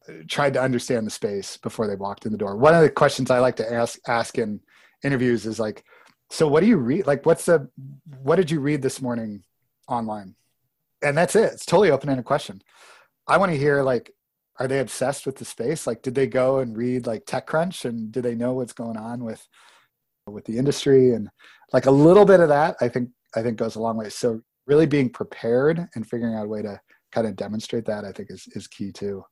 uh, tried to understand the space before they walked in the door. One of the questions i like to ask ask in interviews is like so what do you read like what's the what did you read this morning online? And that's it. It's totally open-ended question. I want to hear like are they obsessed with the space? Like did they go and read like techcrunch and do they know what's going on with with the industry? And like a little bit of that i think i think goes a long way. So really being prepared and figuring out a way to kind of demonstrate that i think is is key too.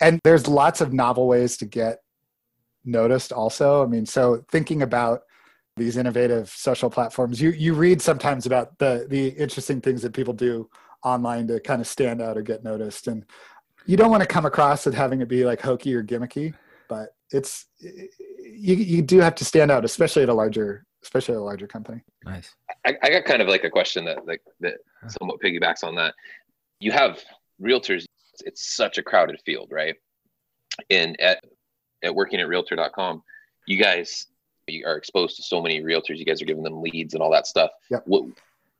And there's lots of novel ways to get noticed also. I mean so thinking about these innovative social platforms you you read sometimes about the the interesting things that people do online to kind of stand out or get noticed. And you don't want to come across with having it be like hokey or gimmicky but it's you you do have to stand out especially at a larger especially a larger company Nice. I, I got kind of like a question that like that somewhat piggybacks on that. You have realtors. It's such a crowded field, right? And at at working at Realtor.com, you guys you are exposed to so many realtors. You guys are giving them leads and all that stuff. Yep. What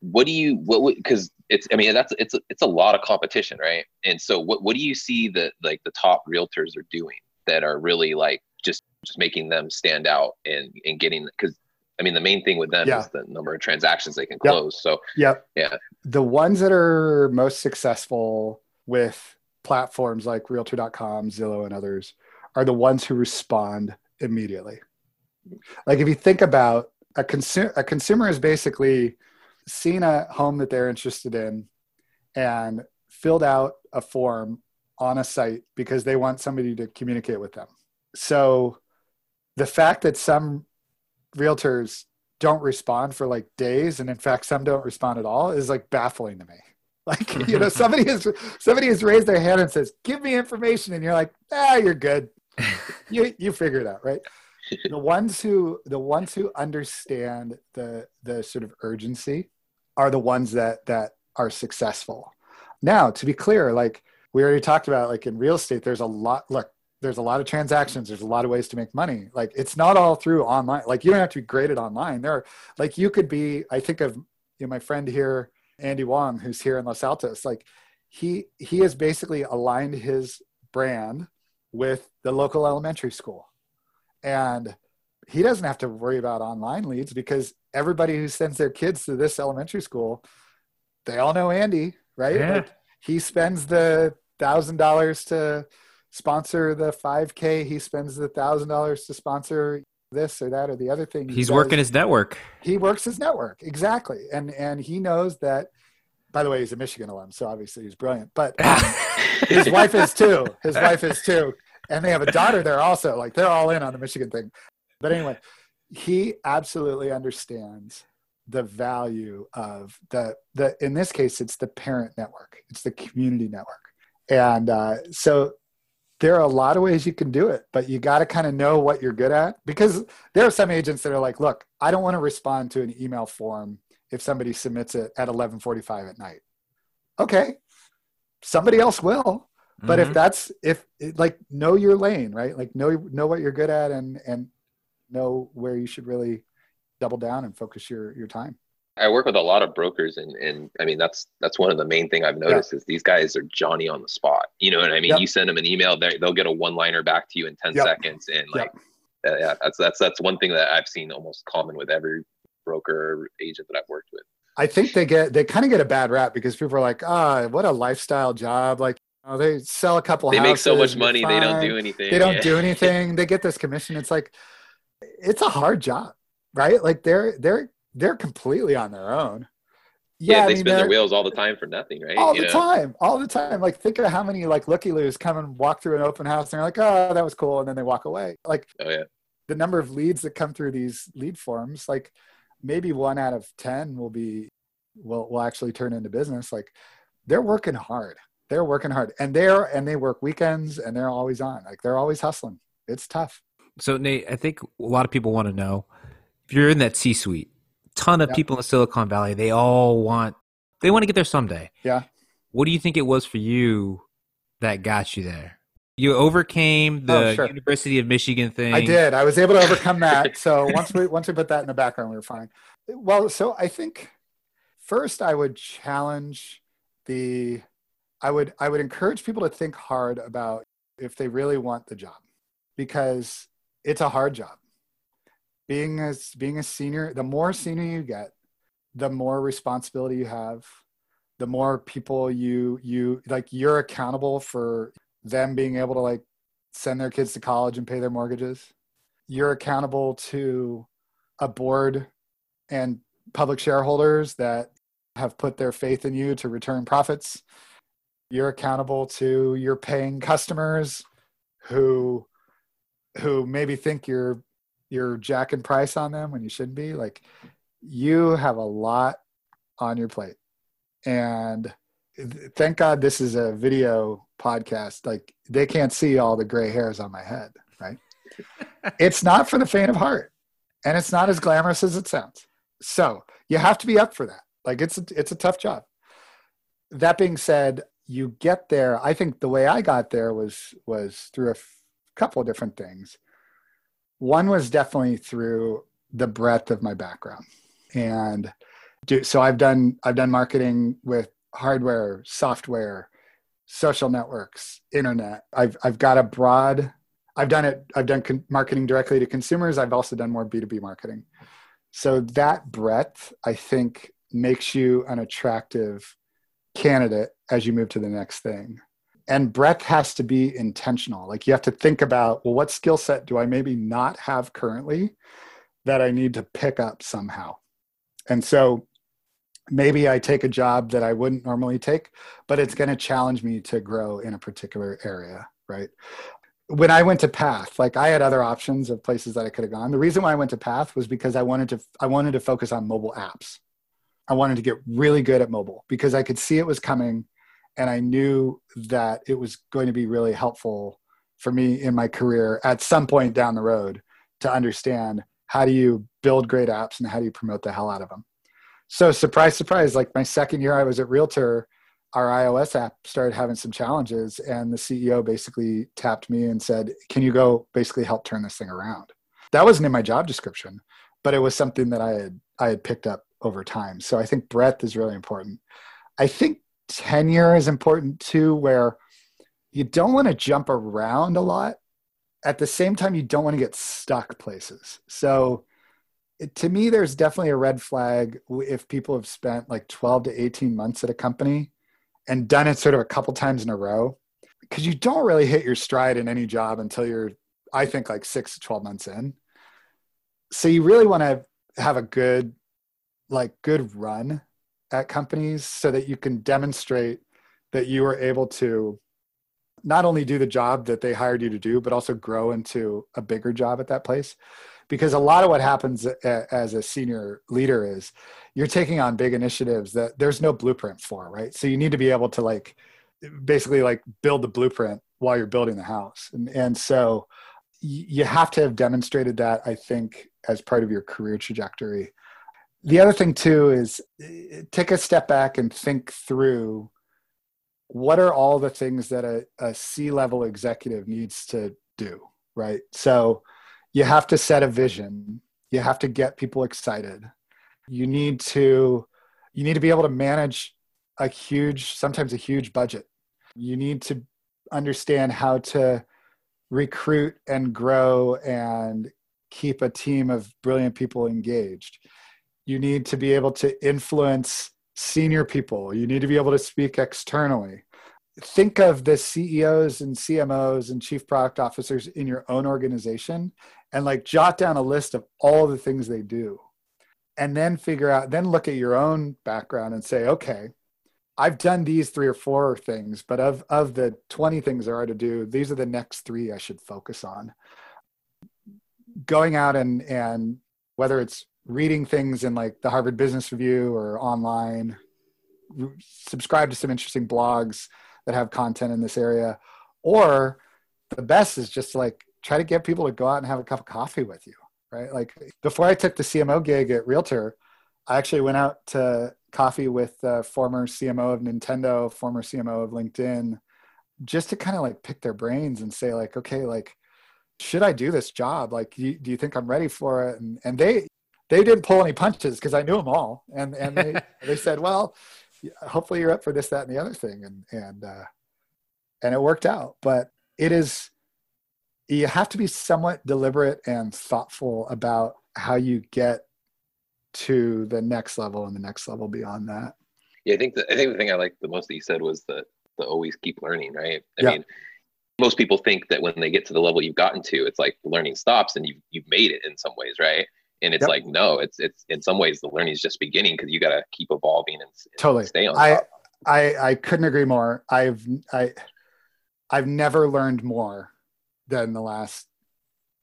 what do you what because it's I mean that's it's it's a lot of competition, right? And so what what do you see that like the top realtors are doing that are really like just just making them stand out and and getting because I mean the main thing with them Yeah. is the number of transactions they can Yep. close. So Yep. Yeah. The ones that are most successful with platforms like realtor.com, Zillow, and others are the ones who respond immediately. Like if you think about a consumer, a consumer is basically seen a home that they're interested in and filled out a form on a site because they want somebody to communicate with them. So the fact that some realtors don't respond for like days and in fact some don't respond at all is like baffling to me. Like you know somebody has somebody has raised their hand and says give me information and you're like ah you're good. You you figure it out right? The ones who the ones who understand the the sort of urgency are the ones that that are successful. Now to be clear like we already talked about like in real estate there's a lot look there's a lot of transactions there's a lot of ways to make money. Like it's not all through online like you don't have to be graded online. There are like you could be i think of you know my friend here andy wong who's here in los altos. Like he he has basically aligned his brand with the local elementary school. And he doesn't have to worry about online leads because everybody who sends their kids to this elementary school they all know andy right? Yeah. like he spends the thousand dollars to sponsor the 5k he spends the thousand dollars to sponsor this or that or the other thing. He He's does. working his network. he works his network exactly. And and he knows that by the way he's a michigan alum so obviously he's brilliant but his wife is too. His wife is too. And they have a daughter there also like they're all in on the michigan thing. But anyway he absolutely understands the value of the the in this case it's the parent network. It's the community network. And uh, so there are a lot of ways you can do it but you got to kind of know what you're good at because there are some agents that are like look i don't want to respond to an email form if somebody submits it at 11:45 at night. Okay. Somebody else will. But Mhm. if that's if like know your lane, right? Like know know what you're good at and and know where you should really double down and focus your your time. I work with a lot of brokers, and and I mean that's that's one of the main thing I've noticed is these guys are Johnny on the spot. You know what I mean? Yep. You send them an email, they they'll get a one liner back to you in ten Yep. seconds, and like Yep. uh, yeah, that's that's that's one thing that I've seen almost common with every broker or agent that I've worked with. I think they get they kind of get a bad rap because people are like, ah, what a lifestyle job. Like oh, they sell a couple. Houses. They make so much money, they don't do anything. They don't yeah. do anything. They get this commission. It's like it's a hard job, right? Like they're they're they're completely on their own. Yeah, I they mean, spin their wheels all the time for nothing, right? all You the know? time, all the time. Like think of how many like looky loos come and walk through an open house and they're like, oh, that was cool, and then they walk away. Like Oh yeah. the number of leads that come through these lead forms, like maybe one out of ten will be will will actually turn into business. Like they're working hard. They're working hard, and they're and they work weekends, and they're always on. Like they're always hustling. It's tough. So Nate, I think a lot of people want to know if you're in that C-suite. Ton of Yeah. people in Silicon Valley, they all want they want to get there someday. Yeah. What do you think it was for you that got you there? You overcame oh, the Oh, sure. University of Michigan thing. I did. I was able to overcome that. So once we once we put that in the background, we were fine. Well, so I think first I would challenge the I would I would encourage people to think hard about if they really want the job because it's a hard job. Being a being a senior, the more senior you get, the more responsibility you have, the more people you you like you're accountable for them being able to like send their kids to college and pay their mortgages. You're accountable to a board and public shareholders that have put their faith in you to return profits. You're accountable to your paying customers who who maybe think you're you're jacking price on them when you shouldn't be. Like you have a lot on your plate. And thank God this is a video podcast. Like they can't see all the gray hairs on my head, right? it's not for the faint of heart, and it's not as glamorous as it sounds. So you have to be up for that. Like it's a, it's a tough job. That being said, you get there. I think the way I got there was was through a f- couple of different things. One was definitely through the breadth of my background, and do, so I've done I've done marketing with hardware, software, social networks, internet. I've I've got a broad. I've done it. I've done con- marketing directly to consumers. I've also done more B two B marketing. So that breadth, I think, makes you an attractive candidate as you move to the next thing. And breadth has to be intentional. Like you have to think about, well, what skill set do I maybe not have currently that I need to pick up somehow? And so maybe I take a job that I wouldn't normally take, but it's going to challenge me to grow in a particular area, right? When I went to Path, like I had other options of places that I could have gone. The reason why I went to Path was because I wanted to I wanted to focus on mobile apps. I wanted to get really good at mobile because I could see it was coming and I knew that it was going to be really helpful for me in my career at some point down the road to understand how do you build great apps and how do you promote the hell out of them. So surprise, surprise, like my second year I was at Realtor, our iOS app started having some challenges and the CEO basically tapped me and said, "Can you go basically help turn this thing around?" That wasn't in my job description, but it was something that I had I had picked up over time. So I think breadth is really important. I think tenure is important too where you don't want to jump around a lot. At the same time you don't want to get stuck places. So it, to me there's definitely a red flag if people have spent like 12 to 18 months at a company and done it sort of a couple times in a row because you don't really hit your stride in any job until you're i think like six to 12 months in so you really want to have a good like good run at companies so that you can demonstrate that you were able to not only do the job that they hired you to do but also grow into a bigger job at that place. Because a lot of what happens as a senior leader is you're taking on big initiatives that there's no blueprint for right? So you need to be able to like basically like build the blueprint while you're building the house. And, and so you have to have demonstrated that i think as part of your career trajectory the other thing too is eh, take a step back and think through what are all the things that a, a c-level executive needs to do right? So you have to set a vision. You have to get people excited. You need to you need to be able to manage a huge sometimes a huge budget. You need to understand how to recruit and grow and keep a team of brilliant people engaged you need to be able to influence senior people. You need to be able to speak externally. Think of the CEOs and CMOs and chief product officers in your own organization and like jot down a list of all the things they do. And then figure out then look at your own background and say okay i've done these three or four things but of of the 20 things there are to do these are the next three i should focus on. Going out and and whether it's reading things in like the harvard business review or online subscribe to some interesting blogs that have content in this area or the best is just like try to get people to go out and have a cup of coffee with you right? Like before i took the cmo gig at realtor i actually went out to coffee with the former cmo of nintendo former cmo of linkedin just to kind of like pick their brains and say like okay like should i do this job? Like do you, do you think i'm ready for it? And and they they didn't pull any punches because i knew them all and and they they said well hopefully you're up for this, that, and the other thing. And, and, uh, and it worked out, but it is, you have to be somewhat deliberate and thoughtful about how you get to the next level and the next level beyond that. Yeah, I think the, I think the thing I liked the most that you said was the the always keep learning, right? I yeah. mean, most people think that when they get to the level you've gotten to, it's like learning stops and you've you've made it in some ways, right? And it's yep. like no it's it's in some ways the learning is just beginning because you got to keep evolving and, and, totally. stay on I, top. I i couldn't agree more. I've i i've never learned more than the last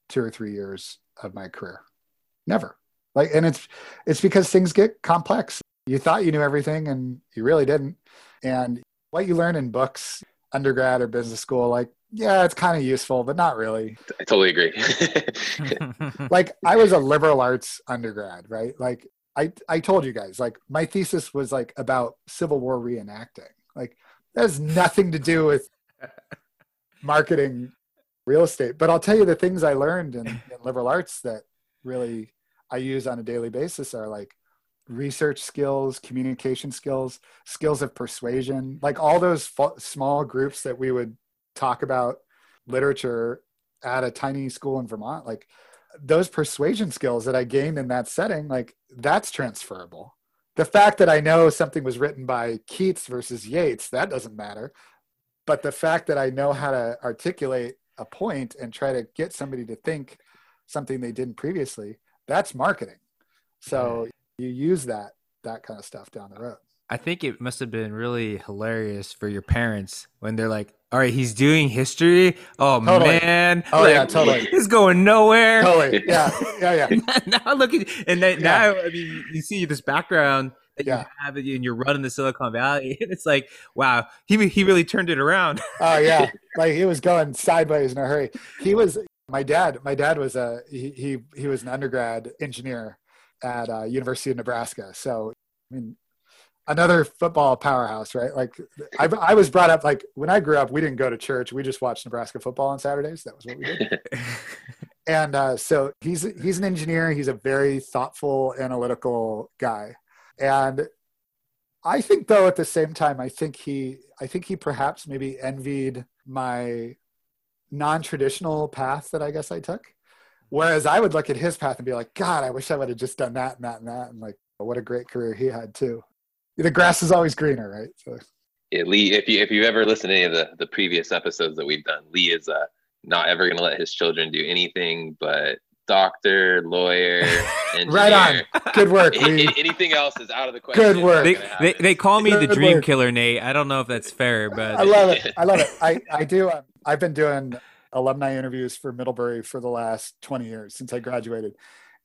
two or three years of my career. Never. Like and it's it's because things get complex. You thought you knew everything and you really didn't. And what you learn in books undergrad or business school like yeah, it's kind of useful, but not really. I totally agree. like I was a liberal arts undergrad, right? Like I I told you guys, like my thesis was like about Civil War reenacting. Like that has nothing to do with marketing real estate. But I'll tell you the things I learned in, in liberal arts that really I use on a daily basis are like research skills, communication skills, skills of persuasion, like all those small groups that we would talk about literature at a tiny school in Vermont, like those persuasion skills that I gained in that setting, like that's transferable. The fact that I know something was written by Keats versus Yeats, that doesn't matter. But the fact that I know how to articulate a point and try to get somebody to think something they didn't previously, that's marketing. So you use that that kind of stuff down the road. I think it must have been really hilarious for your parents when they're like, "All right, he's doing history. Oh totally. man, oh like, yeah, totally. He's going nowhere. Totally, yeah, yeah, yeah. now look at and then, yeah. now I mean, you see this background that yeah. you have, and you're running the Silicon Valley, and it's like, wow, he he really turned it around. oh yeah, like he was going sideways in a hurry. He was my dad. My dad was a he he, he was an undergrad engineer at uh, University of Nebraska. So I mean, another football powerhouse, right? Like I, I was brought up like when I grew up, we didn't go to church. We just watched Nebraska football on Saturdays. That was what we did. and uh, so he's he's an engineer. He's a very thoughtful, analytical guy. And I think though at the same time, I think he I think he perhaps maybe envied my non-traditional path that I guess I took. Whereas I would look at his path and be like, God, I wish I would have just done that and that and that. And like, what a great career he had too the grass is always greener, right? So. Yeah, Lee. If you if you ever listen to any of the the previous episodes that we've done, Lee is uh, not ever going to let his children do anything but doctor, lawyer, engineer. right on. Good work. Lee. anything else is out of the question. Good work. They, they, they, call me Good the dream work. killer, Nate. I don't know if that's fair, but I love it. I love it. I I do. Um, I've been doing alumni interviews for Middlebury for the last 20 years since I graduated.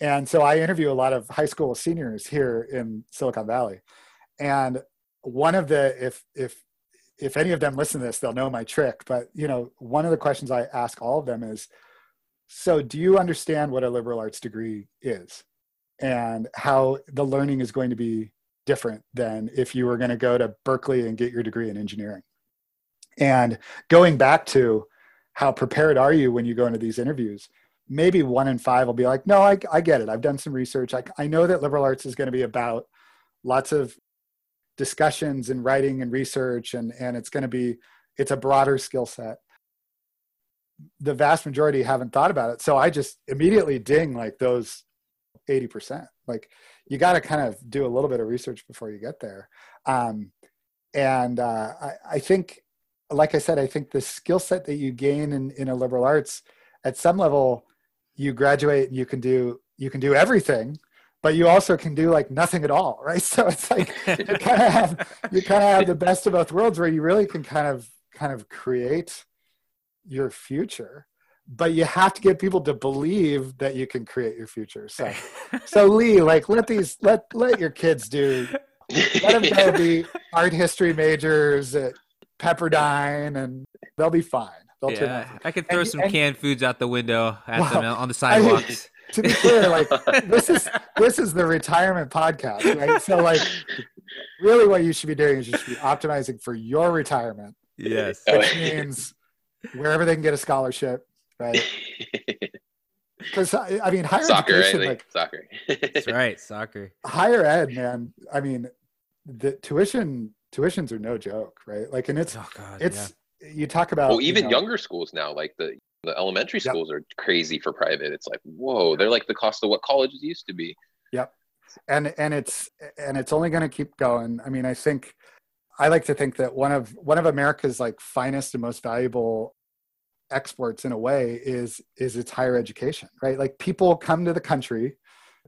And so I interview a lot of high school seniors here in Silicon Valley and one of the if if if any of them listen to this they'll know my trick but you know one of the questions i ask all of them is so do you understand what a liberal arts degree is and how the learning is going to be different than if you were going to go to Berkeley and get your degree in engineering. And going back to how prepared are you when you go into these interviews? Maybe one in five will be like, no, I, I get it. I've done some research. I, I know that liberal arts is going to be about lots of discussions and writing and research, and, and it's going to be, it's a broader skill set. The vast majority haven't thought about it. So I just immediately ding like those 80%. Like you got to kind of do a little bit of research before you get there. Um, and uh, I, I, think, like I said, I think the skill set that you gain in, in a liberal arts, at some level, you graduate and you can do you can do everything, but you also can do like nothing at all, right? So it's like you kind of have you kind of have the best of both worlds, where you really can kind of kind of create your future but you have to get people to believe that you can create your future. So, so Lee, like let these let let your kids do. Let them go be art history majors at Pepperdine, and they'll be fine. They'll yeah, I could throw and, some and, canned foods out the window at well, them on the sidewalks. I mean, to be clear, like this is this is the retirement podcast, right? So, like, really, what you should be doing is you should be optimizing for your retirement. Yes, oh. which means wherever they can get a scholarship, right? Because uh, I mean, higher soccer, education, right? like soccer. That's right, soccer. Higher ed, man. I mean, the tuition tuitions are no joke, right? Like, and it's oh God, it's yeah. you talk about well, even you know, younger schools now, like the the elementary schools yep. are crazy for private. It's like whoa, they're like the cost of what colleges used to be. Yep, and and it's and it's only going to keep going. I mean, I think I like to think that one of one of America's like finest and most valuable exports in a way is is its higher education right like people come to the country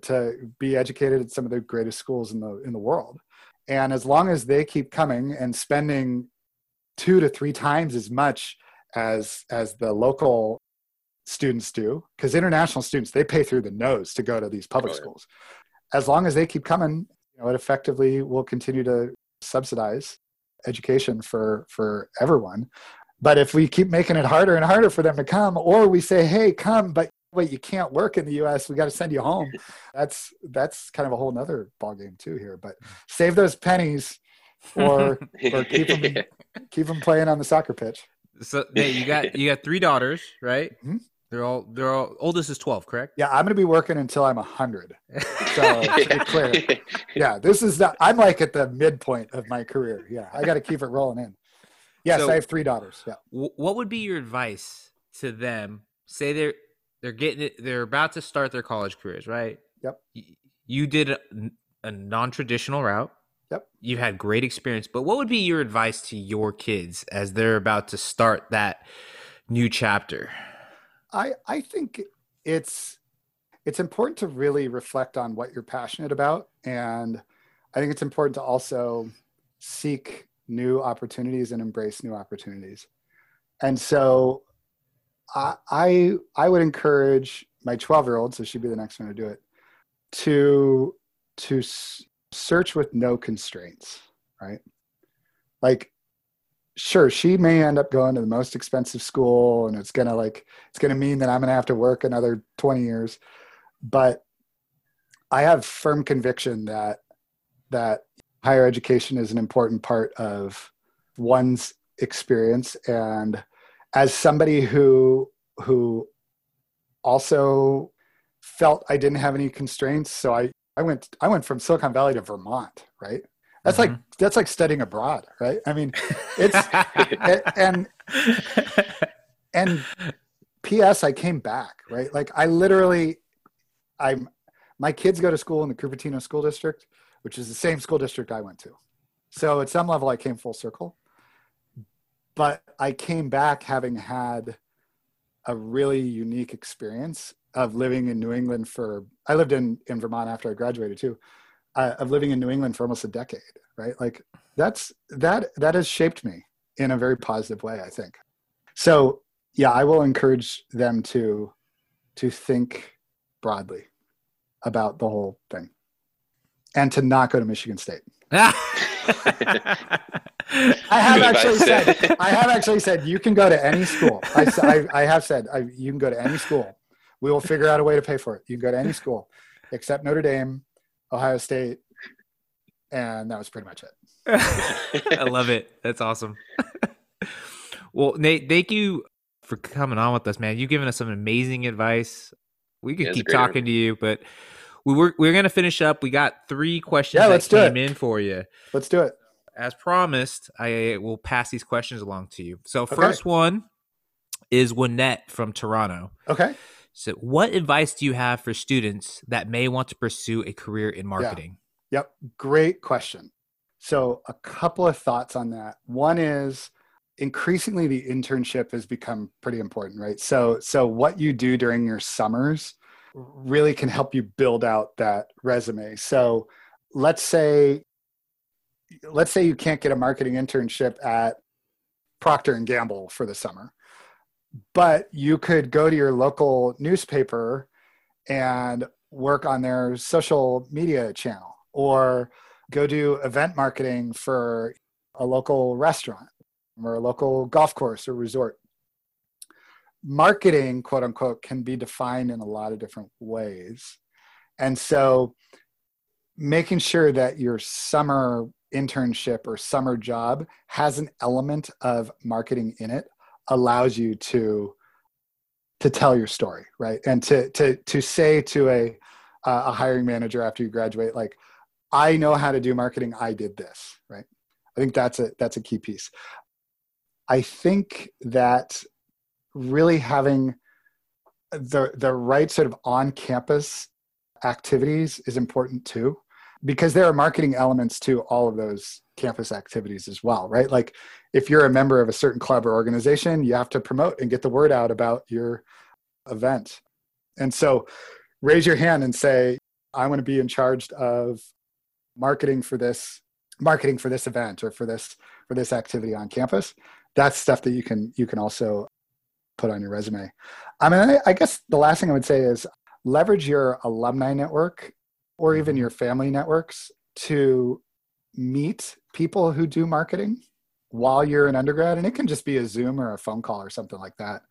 to be educated at some of the greatest schools in the in the world and as long as they keep coming and spending two to three times as much as as the local students do because international students they pay through the nose to go to these public oh, yeah. schools as long as they keep coming you know it effectively will continue to subsidize education for for everyone but if we keep making it harder and harder for them to come, or we say, "Hey, come," but wait, you can't work in the U.S. We got to send you home. That's that's kind of a whole nother ballgame too here. But save those pennies, or or keep them keep them playing on the soccer pitch. So hey, you got you got three daughters, right? Mm-hmm. They're all they're all oldest is twelve, correct? Yeah, I'm gonna be working until I'm hundred. So to be clear, yeah, this is the I'm like at the midpoint of my career. Yeah, I got to keep it rolling in. Yes, so, I have three daughters. Yeah. what would be your advice to them? Say they're they're getting it. They're about to start their college careers, right? Yep. You did a, a non-traditional route. Yep. You've had great experience, but what would be your advice to your kids as they're about to start that new chapter? I I think it's it's important to really reflect on what you're passionate about and I think it's important to also seek new opportunities and embrace new opportunities. And so I, I, I would encourage my 12 year old, so she'd be the next one to do it, to, to search with no constraints, right? Like, sure, she may end up going to the most expensive school and it's to like, it's to mean that I'm to have to work another 20 years. But I have firm conviction that, that higher education is an important part of one's experience and as somebody who who also felt I didn't have any constraints so I I went I went from Silicon Valley to Vermont right that's mm-hmm. like that's like studying abroad right I mean it's and and ps I came back right like I literally I'm my kids go to school in the Cupertino school district which is the same school district I went to. So at some level, I came full circle. But I came back having had a really unique experience of living in New England for, I lived in, in Vermont after I graduated too, uh, of living in New England for almost a decade, right? Like that's, that, that has shaped me in a very positive way, I think. So yeah, I will encourage them to, to think broadly about the whole thing and to not go to Michigan State. I have actually said I have actually said you can go to any school. I, I, I have said I, you can go to any school. We will figure out a way to pay for it. You can go to any school. except Notre Dame, Ohio State, and that was pretty much it. I love it. That's awesome. well, Nate, thank you for coming on with us, man. You've given us some amazing advice. We could Yeah, keep great. talking to you, but we were we're gonna finish up. We got three questions Yeah, let's do came it. in for you. Let's do it. As promised, I will pass these questions along to you. So, Okay. first one is Winnette from Toronto. Okay. So, what advice do you have for students that may want to pursue a career in marketing? Yep. Great question. So, a couple of thoughts on that. One is increasingly the internship has become pretty important, right? So, so what you do during your summers really can help you build out that resume. So, let's say let's say you can't get a marketing internship at Procter and Gamble for the summer. But you could go to your local newspaper and work on their social media channel or go do event marketing for a local restaurant or a local golf course or resort. Marketing, quote unquote, can be defined in a lot of different ways. And so making sure that your summer internship or summer job has an element of marketing in it allows you to to tell your story right? And to to to say to a uh, a hiring manager after you graduate like i know how to do marketing. I did this right? I think that's a that's a key piece. I think that really having the the right sort of on campus activities is important too because there are marketing elements to all of those campus activities as well right? Like if you're a member of a certain club or organization you have to promote and get the word out about your event. And so raise your hand and say i want to be in charge of marketing for this marketing for this event or for this for this activity on campus. That's stuff that you can you can also put on your resume. I mean i, I guess the last thing i would say is leverage your alumni network or even your family networks to meet people who do marketing while you're an undergrad. And it can just be a zoom or a phone call or something like that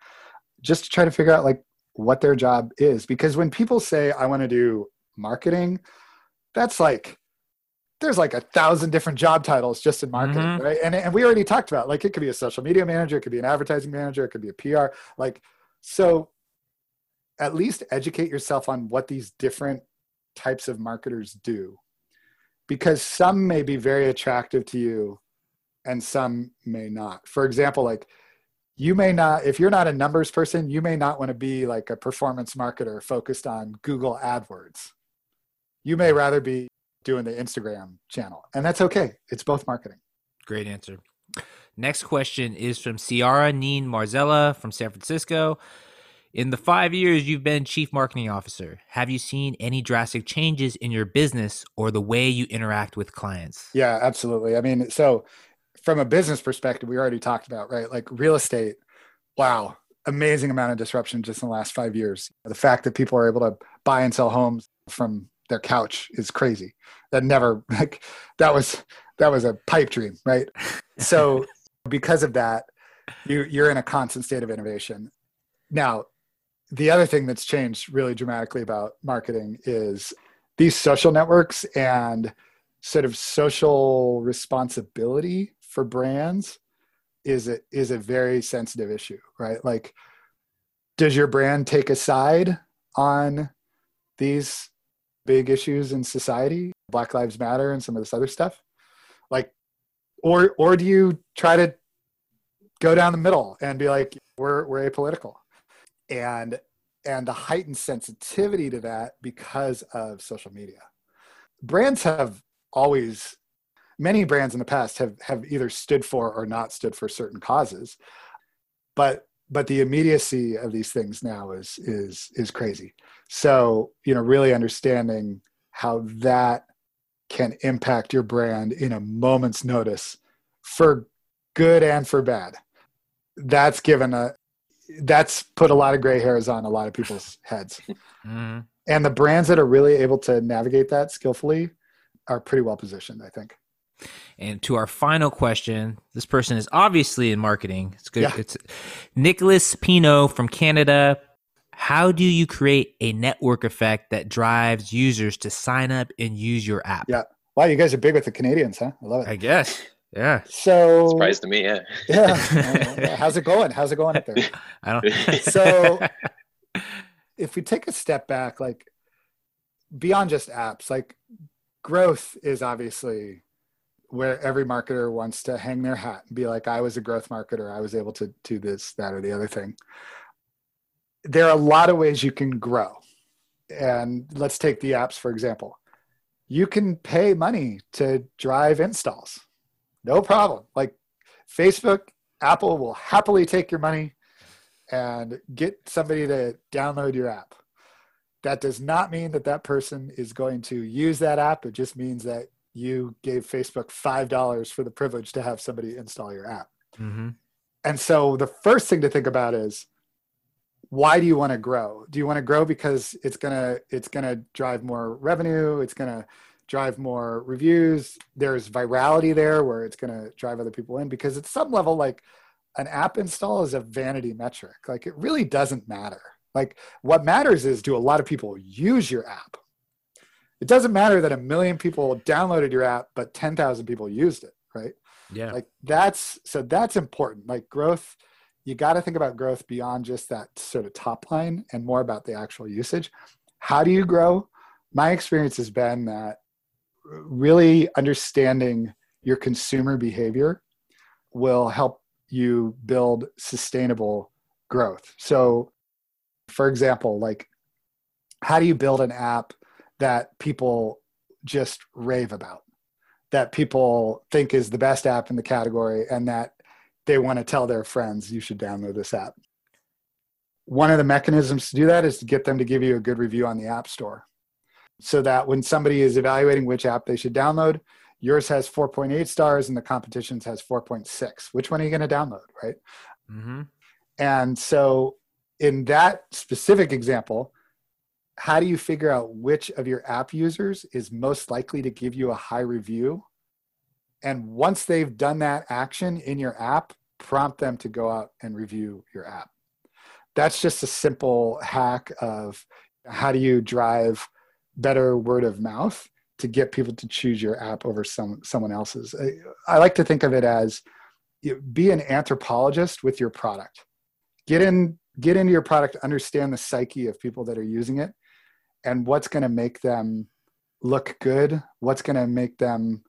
just to try to figure out like what their job is. Because when people say i want to do marketing that's like there's like a thousand different job titles just in marketing Mhm. right? And, and we already talked about like it could be a social media manager it could be an advertising manager it could be a pr like so at least educate yourself on what these different types of marketers do. Because some may be very attractive to you and some may not. For example like you may not if you're not a numbers person you may not want to be like a performance marketer focused on google adwords. You may rather be doing the instagram channel and that's okay. It's both marketing. Great answer. Next question is from Ciara Neen Marzella from San Francisco. In the five years you've been chief marketing officer, have you seen any drastic changes in your business or the way you interact with clients? Yeah, absolutely. I mean, so from a business perspective, we already talked about, right? Like real estate, wow, amazing amount of disruption just in the last five years. The fact that people are able to buy and sell homes from their couch is crazy. That never like that was that was a pipe dream, right? So because of that, you you're in a constant state of innovation. Now, the other thing that's changed really dramatically about marketing is these social networks and sort of social responsibility for brands is a, is a very sensitive issue, right? Like, does your brand take a side on these big issues in society, Black Lives Matter and some of this other stuff? Like, or or do you try to go down the middle and be like, we're we're apolitical, and and the heightened sensitivity to that because of social media. Brands have always many brands in the past have have either stood for or not stood for certain causes but but the immediacy of these things now is is is crazy so you know really understanding how that can impact your brand in a moment's notice for good and for bad that's given a that's put a lot of gray hairs on a lot of people's heads Mhm. and the brands that are really able to navigate that skillfully are pretty well positioned i think And to our final question, this person is obviously in marketing. It's good. Yeah. It's Nicholas Pino from Canada. how do you create a network effect that drives users to sign up and use your app? Yeah. Wow, you guys are big with the Canadians, huh? I love it. I guess. Yeah. So Surprise to me, yeah. yeah. How's it going? How's it going up there? I don't So if we take a step back, like beyond just apps, like growth is obviously where every marketer wants to hang their hat and be like, I was a growth marketer. I was able to do this, that, or the other thing. There are a lot of ways you can grow. And let's take the apps, for example. You can pay money to drive installs. No problem. Like Facebook, Apple will happily take your money and get somebody to download your app. That does not mean that that person is going to use that app. It just means that you gave Facebook $5 for the privilege to have somebody install your app. mm-hmm. And so the first thing to think about is why do you want to grow? Do you want to grow because it's going to it's going to drive more revenue, it's going to drive more reviews. There's virality there where it's going to drive other people in because at some level like an app install is a vanity metric. Like it really doesn't matter. Like what matters is do a lot of people use your app? It doesn't matter that a million people downloaded your app, but 10,000 people used it, right? Yeah. Like that's so that's important. Like growth, you got to think about growth beyond just that sort of top line and more about the actual usage. How do you grow? My experience has been that really understanding your consumer behavior will help you build sustainable growth. So, for example, like how do you build an app that people just rave about, that people think is the best app in the category, and that they want to tell their friends you should download this app? One of the mechanisms to do that is to get them to give you a good review on the App Store so that when somebody is evaluating which app they should download, yours has 4.8 stars and the competition's has 4.6. Which one are you going to download, right? Mm-hmm. And so, in that specific example, how do you figure out which of your app users is most likely to give you a high review? And once they've done that action in your app, prompt them to go out and review your app. That's just a simple hack of how do you drive better word of mouth to get people to choose your app over some someone else's. I, I like to think of it as you, be an anthropologist with your product. Get in get into your product, understand the psyche of people that are using it and what's going to make them look good, what's going to make them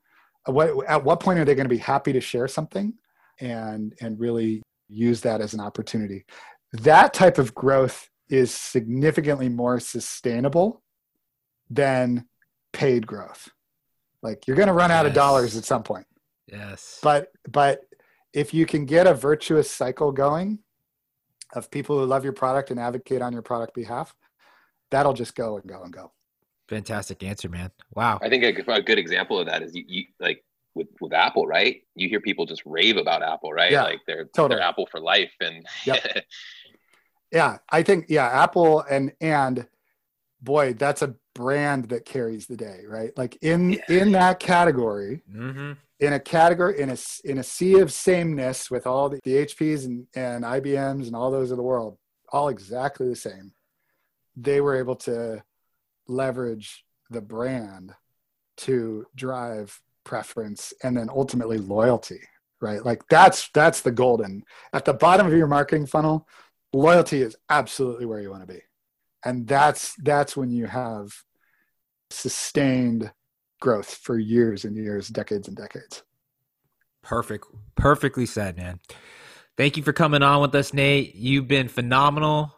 what at what point are they going to be happy to share something and and really use that as an opportunity. That type of growth is significantly more sustainable than paid growth. Like you're going to run out of dollars at some point. Yes. But but if you can get a virtuous cycle going of people who love your product and advocate on your product behalf, that'll just go and go and go. Fantastic answer, man. Wow. I think a, a good example of that is you, you like with with Apple, right? You hear people just rave about Apple, right? Yeah, like they're totally. they're Apple for life, and Yep. Yeah, I think yeah, Apple and and boy, that's a brand that carries the day, right? Like in Yeah. in that category, Mm-hmm. in a category in a in a sea of sameness with all the, the HPs and, and IBMs and all those of the world, all exactly the same. They were able to leverage the brand to drive preference and then ultimately loyalty, right? Like that's that's the golden at the bottom of your marketing funnel. Loyalty is absolutely where you want to be, and that's that's when you have sustained growth for years and years, decades and decades. Perfect. Perfectly said, man. Thank you for coming on with us, Nate. You've been phenomenal.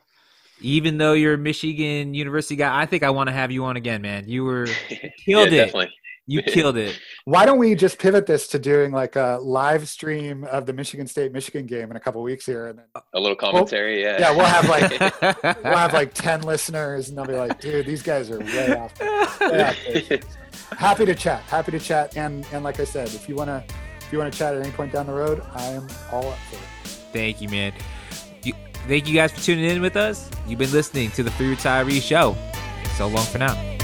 Even though you're a Michigan University guy, I think I want to have you on again, man. You were Killed yeah, it. definitely you killed it. Why don't we just pivot this to doing like a live stream of the Michigan State Michigan game in a couple weeks here, and then a little commentary. yeah, yeah, we'll have like we'll have like ten listeners, and they'll be like, "Dude, these guys are way off." way off. Happy to chat. Happy to chat, and and like I said, if you wanna if you wanna chat at any point down the road, I am all up for it. Thank you, man. You, thank you guys for tuning in with us. You've been listening to the Free Retiree Show. So long for now.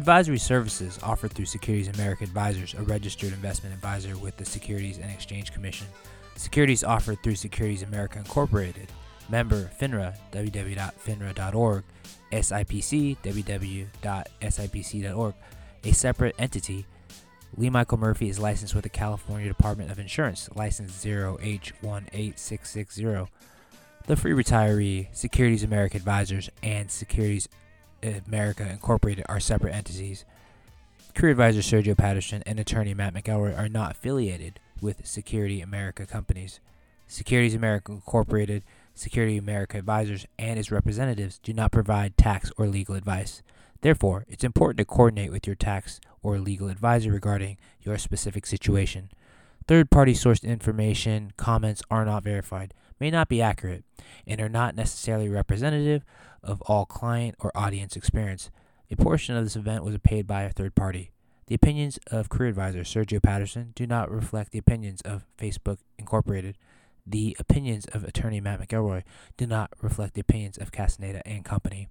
Advisory services offered through Securities America Advisors, a registered investment advisor with the Securities and Exchange Commission. Securities offered through Securities America Incorporated, member FINRA, www.finra.org, SIPC, www.sipc.org, a separate entity. Lee Michael Murphy is licensed with the California Department of Insurance, license 0H18660. The Free Retiree, Securities America Advisors, and Securities America Incorporated are separate entities. Career advisor Sergio Patterson and attorney Matt McElroy are not affiliated with Security America companies. Securities America Incorporated, Security America Advisors, and its representatives do not provide tax or legal advice. Therefore, it's important to coordinate with your tax or legal advisor regarding your specific situation. Third party sourced information, comments are not verified, may not be accurate, and are not necessarily representative of all client or audience experience. A portion of this event was paid by a third party. The opinions of career advisor Sergio Patterson do not reflect the opinions of Facebook Incorporated. The opinions of attorney Matt McElroy do not reflect the opinions of Castaneda and Company.